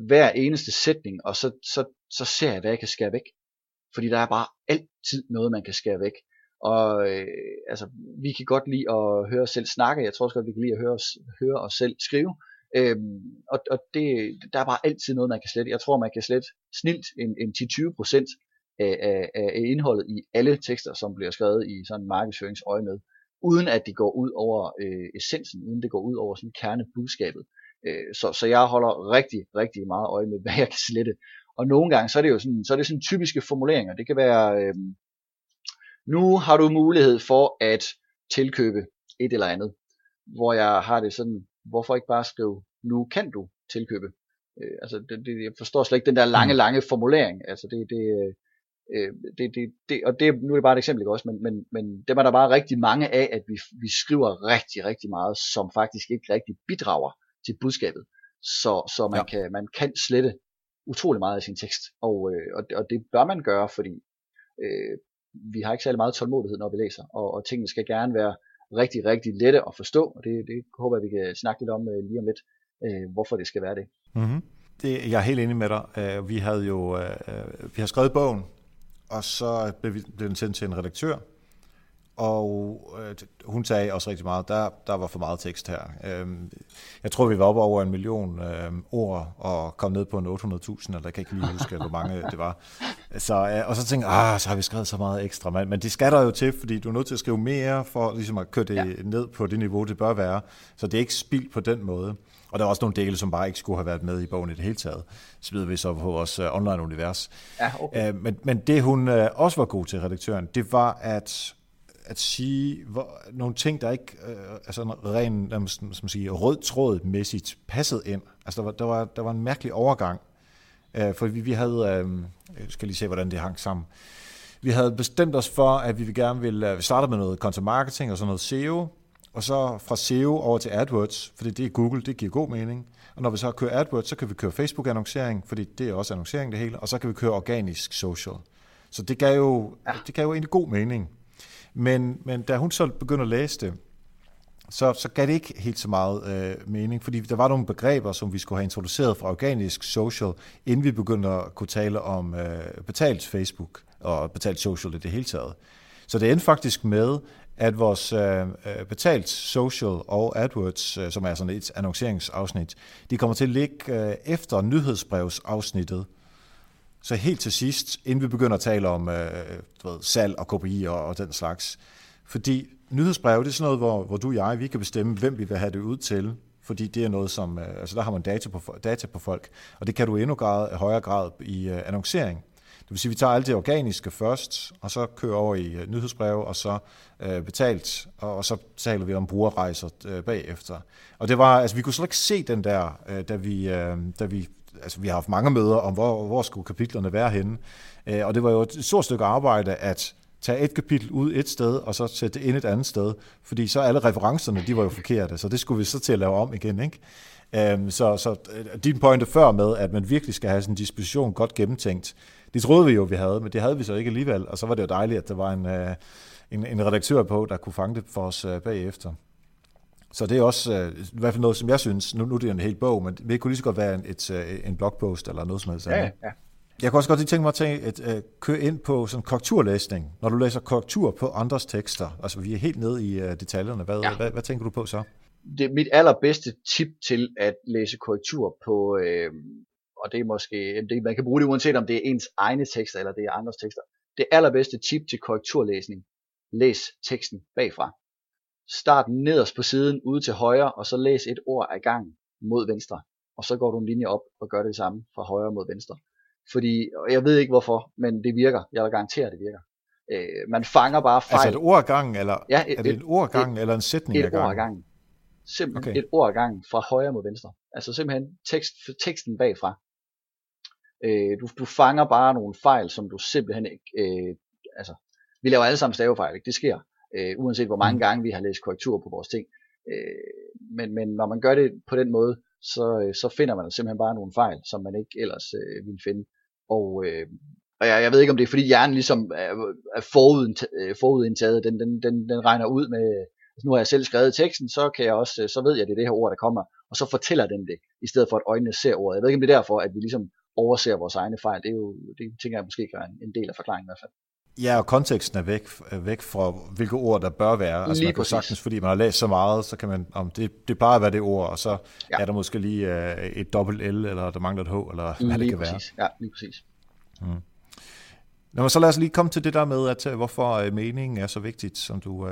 hver eneste sætning, og så, så, så ser jeg, hvad jeg kan skære væk. Fordi der er bare altid noget, man kan skære væk. Og øh, altså, vi kan godt lide at høre os selv snakke. Jeg tror også godt, vi kan lide at høre os, høre os selv skrive. Øhm, og og det, der er bare altid noget, man kan slette. Jeg tror, man kan slette snilt en, en 10-20% af, af, af indholdet i alle tekster, som bliver skrevet i sådan markedsføringsøje med, uden at det går ud over øh, essensen, uden det går ud over sådan kernebudskabet. Øh, så, så jeg holder rigtig, rigtig meget øje med, hvad jeg kan slette. Og nogle gange, så er det jo sådan, så er det sådan typiske formuleringer. Det kan være, øh, nu har du mulighed for at tilkøbe et eller andet, hvor jeg har det sådan, hvorfor ikke bare skrive, nu kan du tilkøbe. Øh, altså, det, det, jeg forstår slet ikke den der lange, mm. lange formulering. Altså, det, det, øh, det, det, det, og det, nu er det bare et eksempel, ikke også, men, men, men dem er der bare rigtig mange af, at vi, vi skriver rigtig, rigtig meget, som faktisk ikke rigtig bidrager til budskabet. Så, så man, ja. kan, man kan slette utrolig meget af sin tekst, og, øh, og, og det bør man gøre, fordi øh, vi har ikke særlig meget tålmodighed, når vi læser, og, og tingene skal gerne være rigtig, rigtig lette at forstå, og det, det håber jeg, vi kan snakke lidt om øh, lige om lidt, øh, hvorfor det skal være det. Mm-hmm. det. Jeg er helt enig med dig. Øh, vi havde jo øh, øh, vi har skrevet bogen, og så blev, vi, blev den sendt til en redaktør, og øh, hun sagde også rigtig meget, der, der var for meget tekst her. Øhm, jeg tror, vi var oppe over en million øh, ord, og kom ned på en 800.000, eller jeg kan ikke lige huske, hvor mange det var. Så, øh, og så tænkte jeg, ah, så har vi skrevet så meget ekstra. Men, men det skal der jo til, fordi du er nødt til at skrive mere, for ligesom at køre det ja. ned på det niveau, det bør være. Så det er ikke spild på den måde. Og der er også nogle dele, som bare ikke skulle have været med i bogen i det hele taget. Så videre vi så på vores uh, online-univers. Ja, okay. uh, men, men det hun uh, også var god til, redaktøren, det var at at sige hvor, nogle ting, der ikke øh, altså en ren som, som siger, rød tråd-mæssigt passede ind. Altså der var, der var, der var en mærkelig overgang, øh, for vi, vi havde, øh, jeg skal lige se, hvordan det hang sammen. Vi havde bestemt os for, at vi gerne ville, øh, vi startede med noget content marketing og sådan noget SEO, og så fra SEO over til AdWords, fordi det er Google, det giver god mening. Og når vi så kører AdWords, så kan vi køre Facebook-annoncering, fordi det er også annoncering det hele, og så kan vi køre organisk social. Så det gav jo, ja. det gav jo egentlig god mening. Men, men da hun så begyndte at læse det, så, så gav det ikke helt så meget øh, mening, fordi der var nogle begreber, som vi skulle have introduceret fra organisk social, inden vi begyndte at kunne tale om øh, betalt Facebook og betalt social i det hele taget. Så det endte faktisk med, at vores øh, øh betalt social og AdWords, øh, som er sådan et annonceringsafsnit, de kommer til at ligge øh, efter nyhedsbrevsafsnittet, så helt til sidst, inden vi begynder at tale om øh, du ved, salg og KPI og, og den slags. Fordi nyhedsbrev, det er sådan noget, hvor, hvor du og jeg, vi kan bestemme, hvem vi vil have det ud til. fordi det er noget, som, øh, altså der har man data på, data på folk, og det kan du endnu grad, højere grad i øh, annoncering. Det vil sige, at vi tager alt det organiske først, og så kører over i øh, nyhedsbreve, og så øh, betalt, og, og så taler vi om brugerrejser øh, bagefter. Og det var, altså vi kunne slet ikke se den der, øh, da vi, øh, da vi altså vi har haft mange møder om, hvor, hvor skulle kapitlerne være henne. Øh, og det var jo et stort stykke arbejde at tage et kapitel ud et sted, og så sætte det ind et andet sted, fordi så alle referencerne, de var jo forkerte, så det skulle vi så til at lave om igen, ikke? Um, så, så øh, din pointe før med, at man virkelig skal have sådan en disposition godt gennemtænkt, det troede vi jo, vi havde, men det havde vi så ikke alligevel, og så var det jo dejligt, at der var en, øh, en, en redaktør på, der kunne fange det for os bagefter. Så det er også uh, i hvert fald noget, som jeg synes, nu, nu er det en hel bog, men det kunne lige så godt være en, et, uh, en blogpost eller noget som helst. Ja, ja. Jeg kan også godt lige tænke mig at tage et, uh, køre ind på sådan korrekturlæsning, når du læser korrektur på andres tekster. Altså vi er helt nede i uh, detaljerne. Hvad, ja. hvad, hvad tænker du på så? Det er mit allerbedste tip til at læse korrektur på, øh, og det er måske, det, man kan bruge det uanset om det er ens egne tekster eller det er andres tekster. Det allerbedste tip til korrekturlæsning, læs teksten bagfra. Start nederst på siden ude til højre, og så læs et ord ad gangen mod venstre. Og så går du en linje op og gør det samme fra højre mod venstre. Fordi, og jeg ved ikke hvorfor, men det virker. Jeg vil garantere, det virker. Øh, man fanger bare fejl. Altså et ord gangen, eller ja, et, er det et, et ord gangen, et, eller en sætning et ad gangen? ord ad gangen. Simpelthen okay. et ord gangen fra højre mod venstre. Altså simpelthen tekst, teksten bagfra. Øh, du, du fanger bare nogle fejl, som du simpelthen ikke, øh, altså, vi laver alle sammen stavefejl, ikke? det sker, øh, uanset hvor mange gange vi har læst korrektur på vores ting. Øh, men, men når man gør det på den måde, så, øh, så finder man simpelthen bare nogle fejl, som man ikke ellers øh, ville finde. Og, øh, og jeg, jeg ved ikke, om det er fordi hjernen ligesom er, er øh, forudindtaget, den, den, den, den regner ud med, altså nu har jeg selv skrevet teksten, så kan jeg også, øh, så ved jeg, det er det her ord, der kommer, og så fortæller den det, i stedet for at øjnene ser ordet. Jeg ved ikke, om det er derfor, at vi ligesom overser vores egne fejl. Det er jo, det tænker jeg måske er en, en del af forklaringen i hvert fald. Ja, og konteksten er væk, er væk fra, hvilke ord der bør være. Altså lige man kan sagtens, fordi man har læst så meget, så kan man, om det, det plejer at være det ord, og så ja. er der måske lige uh, et dobbelt L, eller der mangler et H, eller lige hvad det kan præcis. være. Ja, lige præcis. Mm. Nå, så lad os lige komme til det der med, at hvorfor uh, meningen er så vigtigt, som du uh,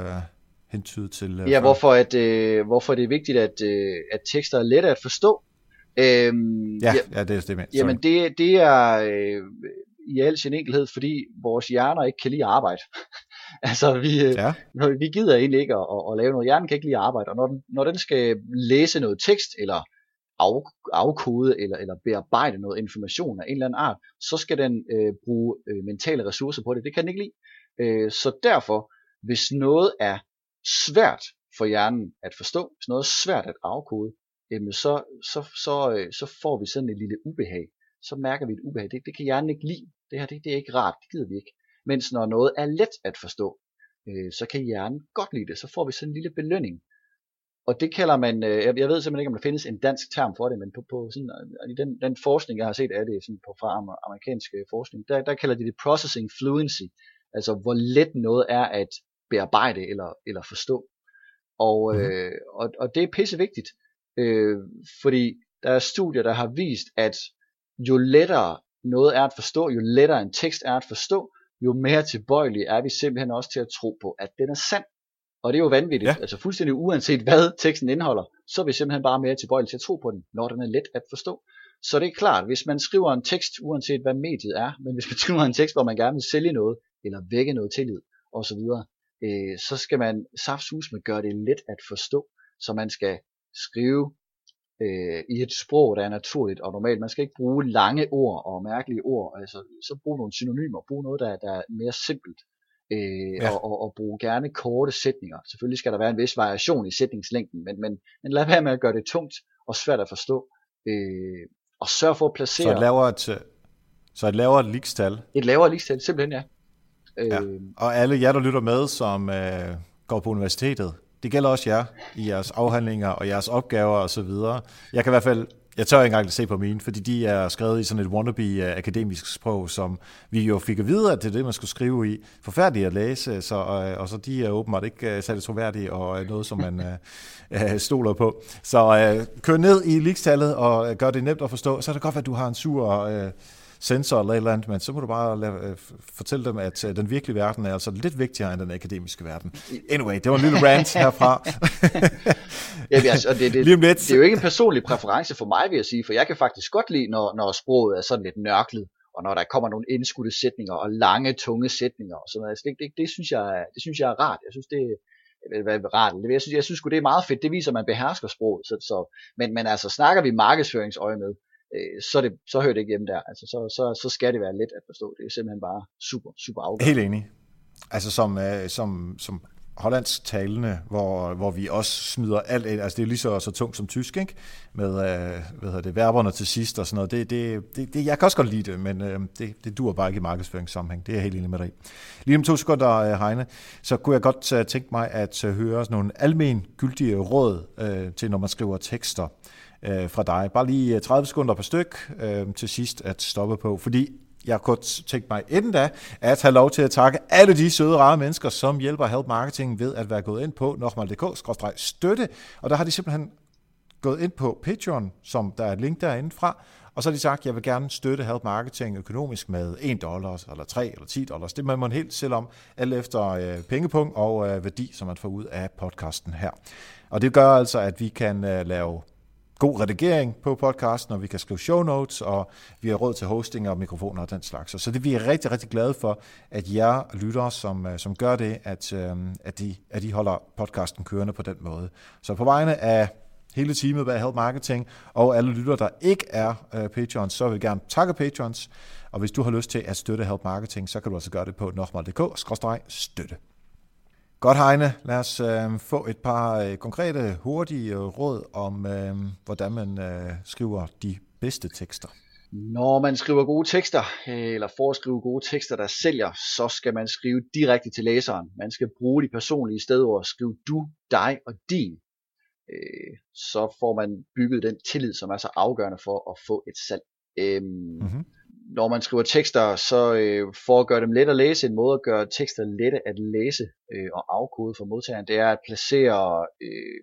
hentyder til. Uh, ja, hvorfor, at, uh, hvorfor det er vigtigt, at, uh, at tekster er lette at forstå, Øhm, ja, ja, det er det med. Jamen det, det er øh, i al sin enkelhed, fordi vores hjerner ikke kan lide at arbejde. <laughs> altså vi, øh, ja. vi gider egentlig ikke at, at, at lave noget. Hjernen kan ikke lide at arbejde, og når den, når den skal læse noget tekst, eller af, afkode, eller, eller bearbejde noget information af en eller anden art, så skal den øh, bruge øh, mentale ressourcer på det. Det kan den ikke lide. Øh, så derfor, hvis noget er svært for hjernen at forstå, hvis noget er svært at afkode, jamen så, så, så, øh, så får vi sådan et lille ubehag. Så mærker vi et ubehag. Det, det kan hjernen ikke lide. Det her det, det er ikke rart. Det gider vi ikke. Mens når noget er let at forstå, øh, så kan hjernen godt lide det. Så får vi sådan en lille belønning. Og det kalder man, øh, jeg ved simpelthen ikke, om der findes en dansk term for det, men på, på sådan, øh, i den, den forskning, jeg har set af det sådan på, fra amerikansk øh, forskning, der, der kalder de det processing fluency. Altså hvor let noget er at bearbejde eller, eller forstå. Og, mm-hmm. øh, og, og det er pisse vigtigt. Øh, fordi der er studier, der har vist, at jo lettere noget er at forstå, jo lettere en tekst er at forstå, jo mere tilbøjelige er vi simpelthen også til at tro på, at den er sand. Og det er jo vanvittigt, ja. altså fuldstændig uanset hvad teksten indeholder, så er vi simpelthen bare mere tilbøjelige til at tro på den, når den er let at forstå. Så det er klart, hvis man skriver en tekst, uanset hvad mediet er, men hvis man <laughs> skriver en tekst, hvor man gerne vil sælge noget, eller vække noget tillid, osv., øh, så skal man saftsus med gøre det let at forstå, så man skal skrive øh, i et sprog, der er naturligt og normalt. Man skal ikke bruge lange ord og mærkelige ord. Altså, så brug nogle synonymer. Brug noget, der, der er mere simpelt. Øh, ja. og, og, og bruge gerne korte sætninger. Selvfølgelig skal der være en vis variation i sætningslængden, men, men, men lad være med at gøre det tungt og svært at forstå. Øh, og sørg for at placere... Så et lavere, et, så et lavere likstal? Et lavere likstal, simpelthen ja. ja. Øh, og alle jer, der lytter med, som øh, går på universitetet, det gælder også jer i jeres afhandlinger og jeres opgaver og så videre. Jeg kan i hvert fald, jeg tør ikke engang se på mine, fordi de er skrevet i sådan et wannabe-akademisk øh, sprog, som vi jo fik at vide, at det er det, man skulle skrive i. Forfærdeligt at læse, så, og, og så de er åbenbart ikke uh, særlig troværdige og noget, som man uh, <laughs> stoler på. Så uh, kør ned i ligestallet og gør det nemt at forstå. Så er det godt, at du har en sur uh, sensor eller et eller andet, men så må du bare lade, øh, fortælle dem, at øh, den virkelige verden er altså lidt vigtigere end den akademiske verden. Anyway, det var en lille rant herfra. <laughs> ja, altså, det, det, det, det er jo ikke en personlig præference for mig, vil jeg sige, for jeg kan faktisk godt lide, når, når sproget er sådan lidt nørklet, og når der kommer nogle indskudte sætninger og lange, tunge sætninger og sådan noget. Altså, det, det, det, synes jeg, det synes jeg er rart. Jeg synes, det, hvad rart. Jeg synes, jeg synes det er meget fedt. Det viser, at man behersker sproget. Så, så, men, men altså, snakker vi markedsføringsøje med, øh, så, det, så hører det ikke hjemme der. Altså, så, så, så skal det være let at forstå. Det er simpelthen bare super, super afgørende. Helt enig. Altså som, øh, som, som hollandsk talende, hvor, hvor vi også smider alt ind. Altså det er lige så, så tungt som tysk, ikke? Med øh, hvad hedder det, verberne til sidst og sådan noget. Det, det, det, det, jeg kan også godt lide det, men øh, det, det dur bare ikke i markedsføringssammenhæng. Det er jeg helt enig med dig Lige om to sekunder, øh, Heine, så kunne jeg godt øh, tænke mig at øh, høre sådan nogle almen gyldige råd uh, til, når man skriver tekster øh, fra dig. Bare lige øh, 30 sekunder per styk øh, til sidst at stoppe på, fordi jeg kunne tænke mig inden da, at have lov til at takke alle de søde, rare mennesker, som hjælper Help Marketing ved at være gået ind på nokmal.dk-støtte, og der har de simpelthen gået ind på Patreon, som der er et link derinde fra, og så har de sagt, at jeg vil gerne støtte Help Marketing økonomisk med 1 dollar, eller 3 eller 10 dollars. Det må man helt selv om, alt efter øh, pengepunkt og øh, værdi, som man får ud af podcasten her. Og det gør altså, at vi kan øh, lave god redigering på podcasten, og vi kan skrive show notes, og vi har råd til hosting og mikrofoner og den slags. Så det vi er rigtig, rigtig glade for, at jer lyttere, som, øh, som gør det, at, øh, at, de, at de holder podcasten kørende på den måde. Så på vegne af hele teamet bag Help Marketing, og alle lyttere, der ikke er øh, uh, patrons, så vil vi gerne takke patrons. Og hvis du har lyst til at støtte Help Marketing, så kan du altså gøre det på nokmal.dk-støtte. Godt, Heine. Lad os øh, få et par øh, konkrete, hurtige øh, råd om, øh, hvordan man øh, skriver de bedste tekster. Når man skriver gode tekster, øh, eller for at skrive gode tekster, der sælger, så skal man skrive direkte til læseren. Man skal bruge de personlige stedord. Skriv du, dig og din. Øh, så får man bygget den tillid, som er så afgørende for at få et salg. Øh, mm-hmm når man skriver tekster, så øh, for at gøre dem let at læse, en måde at gøre tekster lette at læse øh, og afkode for modtageren, det er at placere øh,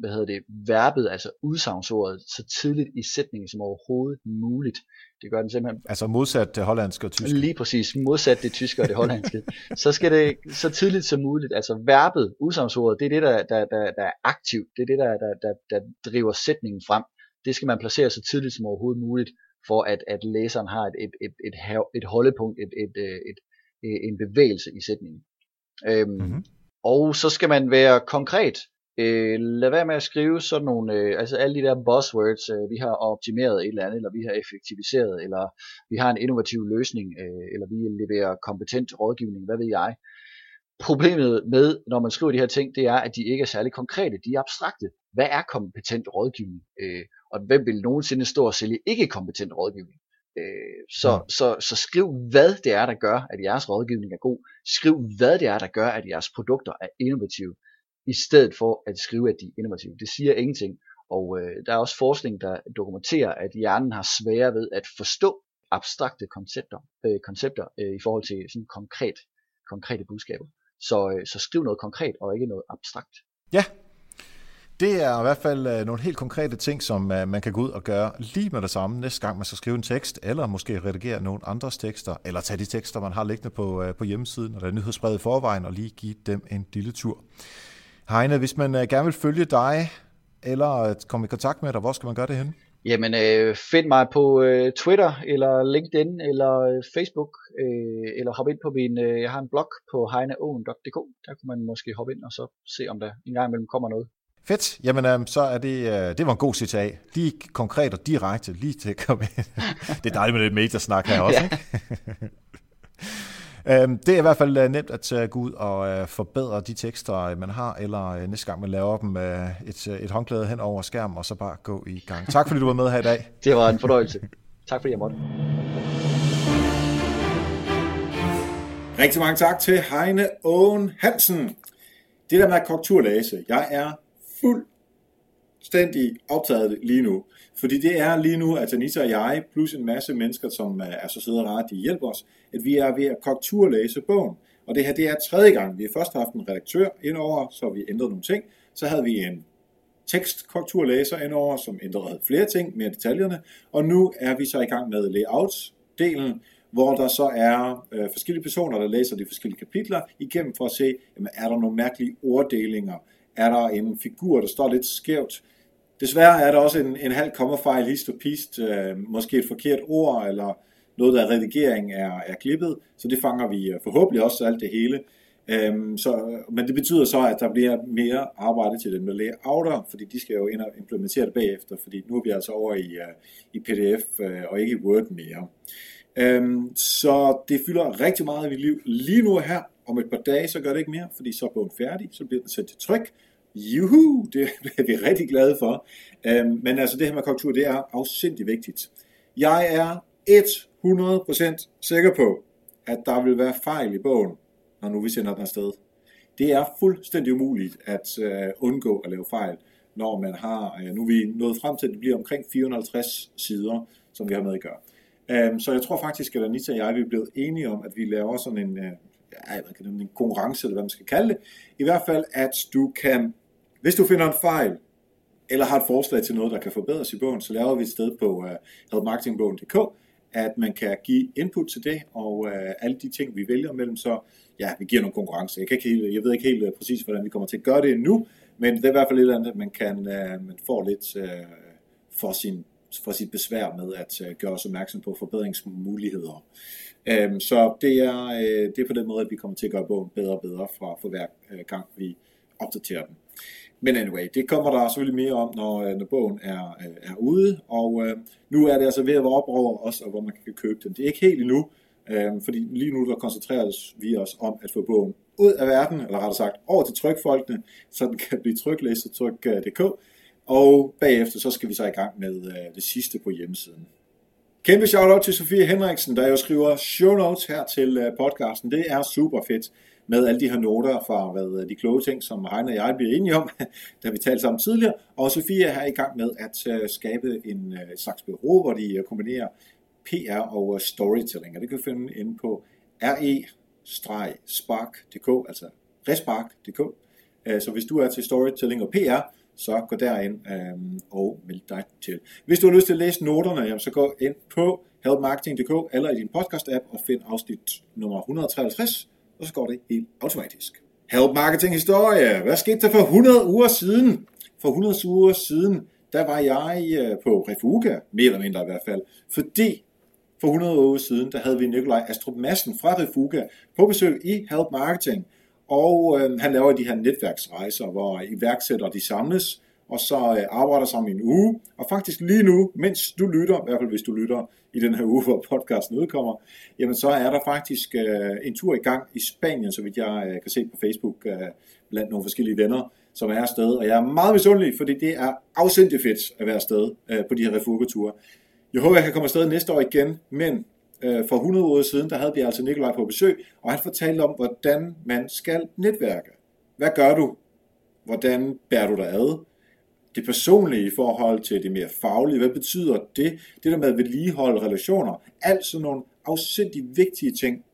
hvad hedder det, verbet, altså udsagnsordet, så tidligt i sætningen som overhovedet muligt. Det gør den simpelthen. Altså modsat det hollandske og tyske. Lige præcis, modsat det tyske og det hollandske. <laughs> så skal det så tidligt som muligt, altså verbet, udsagnsordet, det er det, der, der, der, der er aktivt, det er det, der, der, der, der driver sætningen frem. Det skal man placere så tidligt som overhovedet muligt for at, at læseren har et, et, et, et, et holdepunkt, et, et, et, et, en bevægelse i sætningen. Øhm, mm-hmm. Og så skal man være konkret. Øh, lad være med at skrive sådan nogle, øh, altså alle de der buzzwords, øh, vi har optimeret et eller andet, eller vi har effektiviseret, eller vi har en innovativ løsning, øh, eller vi leverer kompetent rådgivning, hvad ved jeg. Problemet med, når man skriver de her ting, det er, at de ikke er særlig konkrete, de er abstrakte. Hvad er kompetent rådgivning? Øh, og hvem vil nogensinde stå og sælge ikke kompetent rådgivning? Øh, så, ja. så, så skriv hvad det er, der gør, at jeres rådgivning er god. Skriv hvad det er, der gør, at jeres produkter er innovative, i stedet for at skrive, at de er innovative. Det siger ingenting. Og øh, der er også forskning, der dokumenterer, at hjernen har svære ved at forstå abstrakte koncepter, øh, koncepter øh, i forhold til sådan konkret, konkrete budskaber. Så, øh, så skriv noget konkret og ikke noget abstrakt. Ja, det er i hvert fald øh, nogle helt konkrete ting, som øh, man kan gå ud og gøre lige med det samme næste gang, man skal skrive en tekst, eller måske redigere nogle andres tekster, eller tage de tekster, man har liggende på, øh, på hjemmesiden, og der er nyhedsbrevet i forvejen, og lige give dem en lille tur. Heine, hvis man gerne vil følge dig, eller komme i kontakt med dig, hvor skal man gøre det hen? Jamen, øh, find mig på øh, Twitter, eller LinkedIn, eller øh, Facebook, øh, eller hop ind på min, øh, jeg har en blog på heineåen.dk, der kan man måske hoppe ind og så se, om der en gang imellem kommer noget. Fedt. Jamen, øhm, så er det, øh, det var en god CTA. Lige konkret og direkte, lige til at komme ind. <laughs> det er dejligt med lidt mediasnak her også, ja. ikke? <laughs> Øhm, det er i hvert fald øh, nemt at øh, gå ud og forbedre de tekster, man har, eller næste gang man laver dem et, et håndklæde hen over skærmen, og så bare gå i gang. Tak fordi du var med her i dag. <laughs> Det var en fornøjelse. Tak fordi jeg måtte. Rigtig mange tak til Heine Owen Hansen. Det der med korrekturlæse, jeg er fuldstændig optaget lige nu. Fordi det er lige nu, at Anita og jeg, plus en masse mennesker, som øh, er så søde og rare, de hjælper os, at vi er ved at korrekturlæse bogen. Og det her, det er tredje gang. Vi har først haft en redaktør indover, så vi ændrede nogle ting. Så havde vi en tekstkorrekturlæser indover, som ændrede flere ting, mere detaljerne. Og nu er vi så i gang med layouts delen, hvor der så er øh, forskellige personer, der læser de forskellige kapitler igennem for at se, jamen, er der nogle mærkelige orddelinger? Er der en figur, der står lidt skævt? Desværre er der også en, en halv kommafejl, hist og pist, øh, måske et forkert ord, eller noget, der er redigering er, er klippet, så det fanger vi øh, forhåbentlig også alt det hele. Øhm, så, men det betyder så, at der bliver mere arbejde til dem, der layouter, fordi de skal jo ind og implementere det bagefter, fordi nu er vi altså over i, uh, i PDF uh, øh, og ikke i Word mere. Øhm, så det fylder rigtig meget i mit liv lige nu her. Om et par dage, så gør det ikke mere, fordi så er bogen færdig, så bliver den sendt til tryk. Juhu, det er vi rigtig glade for. Øhm, men altså det her med korrektur, det er afsindig vigtigt. Jeg er 100% sikker på, at der vil være fejl i bogen, når nu vi sender den afsted. Det er fuldstændig umuligt at øh, undgå at lave fejl, når man har, øh, nu er vi nået frem til, at det bliver omkring 450 sider, som vi har med at gøre. Um, så jeg tror faktisk, at Anita og jeg vi er blevet enige om, at vi laver sådan en, øh, ja, hvad kan det, en konkurrence, eller hvad man skal kalde det. I hvert fald, at du kan, hvis du finder en fejl, eller har et forslag til noget, der kan forbedres i bogen, så laver vi et sted på øh, uh, helpmarketingbogen.dk, at man kan give input til det, og uh, alle de ting, vi vælger mellem, så ja, vi giver nogle konkurrencer. Jeg, kan ikke helt, jeg ved ikke helt uh, præcis, hvordan vi kommer til at gøre det endnu, men det er i hvert fald et eller andet, man, kan, uh, man får lidt uh, for, sin, for sit besvær med at uh, gøre os opmærksom på forbedringsmuligheder. Øhm, så det er, øh, det er på den måde, at vi kommer til at gøre bogen bedre og bedre fra for hver uh, gang, vi opdaterer den. Men anyway, det kommer der selvfølgelig mere om, når, øh, når bogen er, øh, er ude, og øh, nu er det altså ved at være op over os, og hvor man kan købe den. Det er ikke helt endnu, øh, fordi lige nu der koncentrerer vi os om at få bogen ud af verden, eller rettere sagt over til trykfolkene, så den kan blive tryklæst og tryk.dk, og bagefter så skal vi så i gang med øh, det sidste på hjemmesiden. Kæmpe shout-out til Sofie Henriksen, der jo skriver show notes her til øh, podcasten. Det er super fedt med alle de her noter fra hvad, øh, de kloge ting, som Heine og jeg bliver enige om, <laughs> da vi talte sammen tidligere. Og Sofie er her i gang med at øh, skabe en slags bureau, hvor de kombinerer PR og storytelling. Og det kan du finde inde på e re-spark.dk, altså respark.dk. Så hvis du er til storytelling og PR, så gå derind øh, og meld dig til. Hvis du har lyst til at læse noterne, jamen, så gå ind på helpmarketing.dk eller i din podcast-app og find afsnit nummer 153, og så går det helt automatisk. Help Marketing Historie. Hvad skete der for 100 uger siden? For 100 uger siden, der var jeg øh, på Refuga, mere eller mindre i hvert fald, fordi for 100 uger siden, der havde vi Nikolaj Astrup Madsen fra Refuga på besøg i Help Marketing, og øh, han laver de her netværksrejser, hvor iværksættere de samles, og så øh, arbejder sammen i en uge. Og faktisk lige nu, mens du lytter, i hvert fald hvis du lytter i den her uge, hvor podcasten udkommer, jamen så er der faktisk øh, en tur i gang i Spanien, så vidt jeg øh, kan se på Facebook, øh, blandt nogle forskellige venner, som er afsted. Og jeg er meget misundelig, fordi det er afsindig fedt at være afsted øh, på de her refugeture. Jeg håber, jeg kan komme afsted næste år igen, men øh, for 100 år siden, der havde vi altså Nikolaj på besøg, og han fortalte om, hvordan man skal netværke. Hvad gør du? Hvordan bærer du dig ad? det personlige i forhold til det mere faglige. Hvad betyder det? Det der med at vedligeholde relationer. Alt sådan nogle afsindig vigtige ting,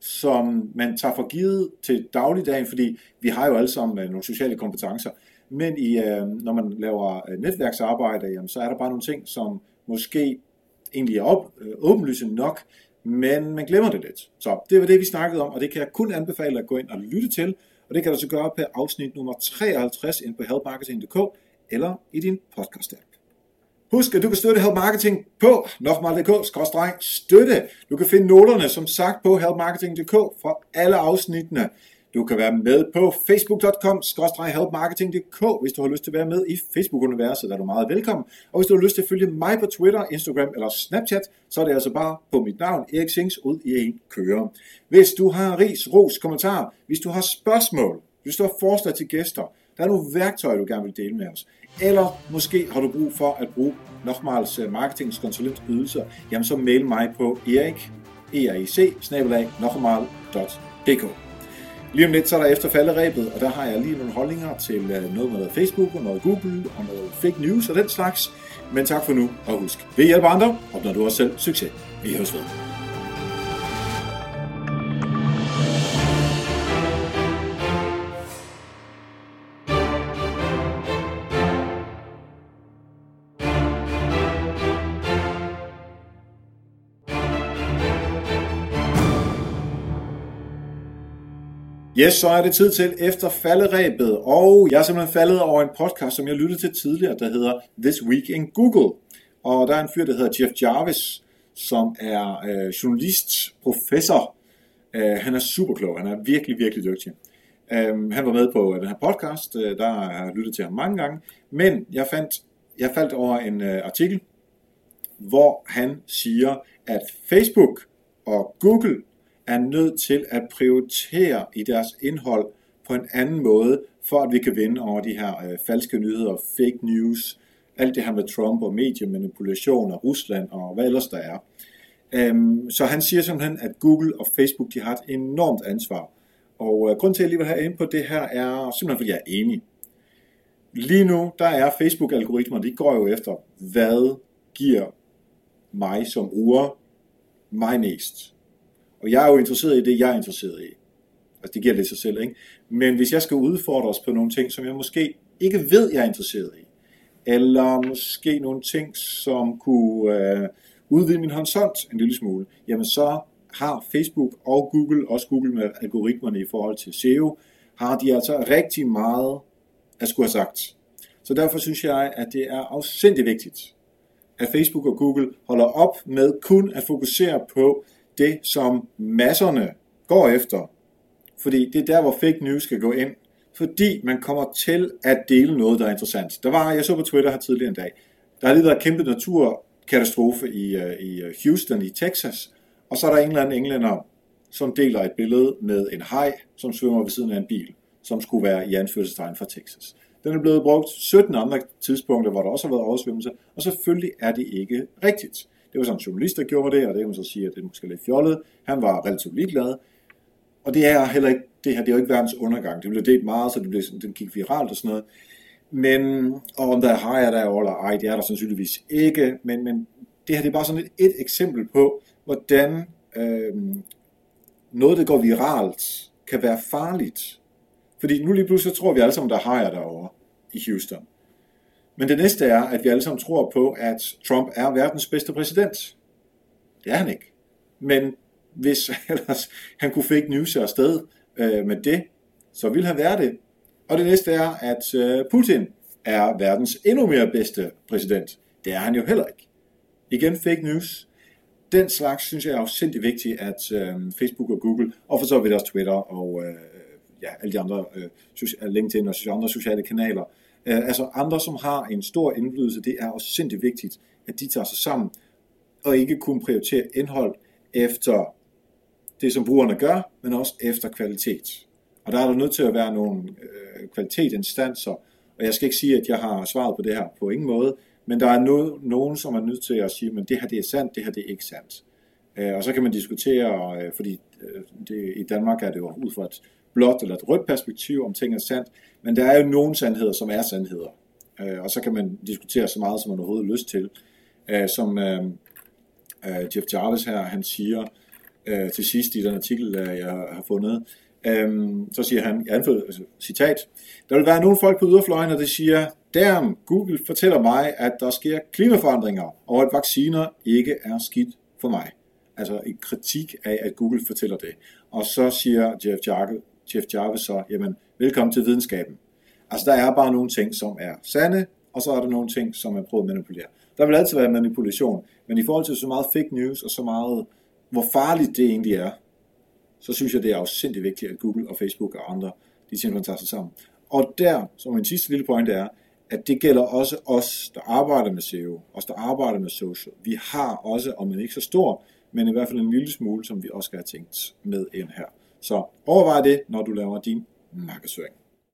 som man tager for givet til dagligdagen, fordi vi har jo alle sammen øh, nogle sociale kompetencer. Men i, øh, når man laver øh, netværksarbejde, jamen, så er der bare nogle ting, som måske egentlig er op, øh, åbenlyse nok, men man glemmer det lidt. Så det var det, vi snakkede om, og det kan jeg kun anbefale at gå ind og lytte til. Og det kan du så gøre på afsnit nummer 53 ind på helpmarketing.dk eller i din podcast-app. Husk, at du kan støtte Help Marketing på nokmal.dk-støtte. Du kan finde noterne, som sagt, på helpmarketing.dk for alle afsnittene. Du kan være med på facebook.com-helpmarketing.dk, hvis du har lyst til at være med i Facebook-universet, der er du meget velkommen. Og hvis du har lyst til at følge mig på Twitter, Instagram eller Snapchat, så er det altså bare på mit navn, Erik Sings, ud i en køre. Hvis du har ris, ros, kommentar, hvis du har spørgsmål, hvis du har forslag til gæster, der er nogle værktøjer, du gerne vil dele med os. Eller måske har du brug for at bruge nokmals øh, marketingskonsulent ydelser, jamen så mail mig på erik, eric, Lige om lidt, så er der efter falderæbet, og der har jeg lige nogle holdninger til øh, noget med Facebook og noget Google og noget fake news og den slags. Men tak for nu, og husk, vi hjælper andre, opnår du også selv succes. Vi høres ved. Yes, så er det tid til efter falderæbet, og jeg er simpelthen faldet over en podcast, som jeg lyttede til tidligere, der hedder This Week in Google. Og der er en fyr, der hedder Jeff Jarvis, som er øh, journalist, professor. Øh, han er super klog, han er virkelig, virkelig dygtig. Øh, han var med på øh, den her podcast, øh, der har jeg lyttet til ham mange gange, men jeg, fandt, jeg faldt over en øh, artikel, hvor han siger, at Facebook og Google er nødt til at prioritere i deres indhold på en anden måde, for at vi kan vinde over de her øh, falske nyheder, fake news, alt det her med Trump og mediemanipulation og Rusland og hvad ellers der er. Øhm, så han siger simpelthen, at Google og Facebook de har et enormt ansvar. Og øh, grund til, at jeg lige vil have ind på det her, er simpelthen, fordi jeg er enig. Lige nu, der er Facebook-algoritmer, de går jo efter, hvad giver mig som bruger mig mest. Og jeg er jo interesseret i det, jeg er interesseret i. Altså det giver lidt sig selv, ikke? Men hvis jeg skal udfordre os på nogle ting, som jeg måske ikke ved, jeg er interesseret i, eller måske nogle ting, som kunne øh, udvide min horisont en lille smule, jamen så har Facebook og Google, også Google med algoritmerne i forhold til SEO, har de altså rigtig meget at skulle have sagt. Så derfor synes jeg, at det er afsindig vigtigt, at Facebook og Google holder op med kun at fokusere på det, som masserne går efter. Fordi det er der, hvor fake news skal gå ind. Fordi man kommer til at dele noget, der er interessant. Der var, jeg så på Twitter her tidligere en dag, der har lige været kæmpe naturkatastrofe i, øh, i øh, Houston i Texas. Og så er der en eller anden englænder, som deler et billede med en hej, som svømmer ved siden af en bil, som skulle være i anførselstegn fra Texas. Den er blevet brugt 17 andre tidspunkter, hvor der også har været oversvømmelse, og selvfølgelig er det ikke rigtigt. Det var sådan en journalist, der gjorde det, og det kan man så sige, at det er måske lidt fjollet. Han var relativt ligeglad. Og det er heller ikke, det her, det er jo ikke verdens undergang. Det blev delt meget, så det blev, den gik viralt og sådan noget. Men, og om der er hajer der eller ej, det er der sandsynligvis ikke, men, men det her det er bare sådan et, et eksempel på, hvordan øh, noget, der går viralt, kan være farligt. Fordi nu lige pludselig tror vi alle sammen, der er hajer derovre i Houston. Men det næste er, at vi alle sammen tror på, at Trump er verdens bedste præsident. Det er han ikke. Men hvis <laughs> ellers han kunne fake news afsted øh, med det, så ville han være det. Og det næste er, at øh, Putin er verdens endnu mere bedste præsident. Det er han jo heller ikke. Igen fake news. Den slags synes jeg er afsindig vigtigt, at øh, Facebook og Google, og for så vidt også Twitter og øh, ja, alle de andre øh, LinkedIn og andre sociale kanaler, Øh, Øh, altså andre, som har en stor indflydelse, det er også sindssygt vigtigt, at de tager sig sammen, og ikke kun prioritere indhold efter det, som brugerne gør, men også efter kvalitet. Og der er der nødt til at være nogle øh, kvalitetsinstanser, og jeg skal ikke sige, at jeg har svaret på det her på ingen måde, men der er no, nogen, som er nødt til at sige, at det her det er sandt, det her det er ikke sandt. Øh, og så kan man diskutere, øh, fordi øh, det, i Danmark er det jo ud fra et blåt eller et rødt perspektiv, om ting er sandt, men der er jo nogle sandheder, som er sandheder. Øh, og så kan man diskutere så meget, som man overhovedet har lyst til. Øh, som øh, øh, Jeff Jarvis her, han siger øh, til sidst i den artikel, øh, jeg har fundet, øh, så siger han, jeg anfører, altså, citat, der vil være nogle folk på yderfløjen, der siger, Damn, Google fortæller mig, at der sker klimaforandringer, og at vacciner ikke er skidt for mig. Altså en kritik af, at Google fortæller det. Og så siger Jeff Jarvis, Jeff Jarvis så, jamen, velkommen til videnskaben. Altså, der er bare nogle ting, som er sande, og så er der nogle ting, som er prøvet at manipulere. Der vil altid være manipulation, men i forhold til så meget fake news, og så meget, hvor farligt det egentlig er, så synes jeg, det er afsindig vigtigt, at Google og Facebook og andre, de simpelthen tager sig sammen. Og der, som min sidste lille point er, at det gælder også os, der arbejder med SEO, os, der arbejder med social. Vi har også, om man ikke så stor, men i hvert fald en lille smule, som vi også skal have tænkt med ind her. Så overvej det, når du laver din markedsføring.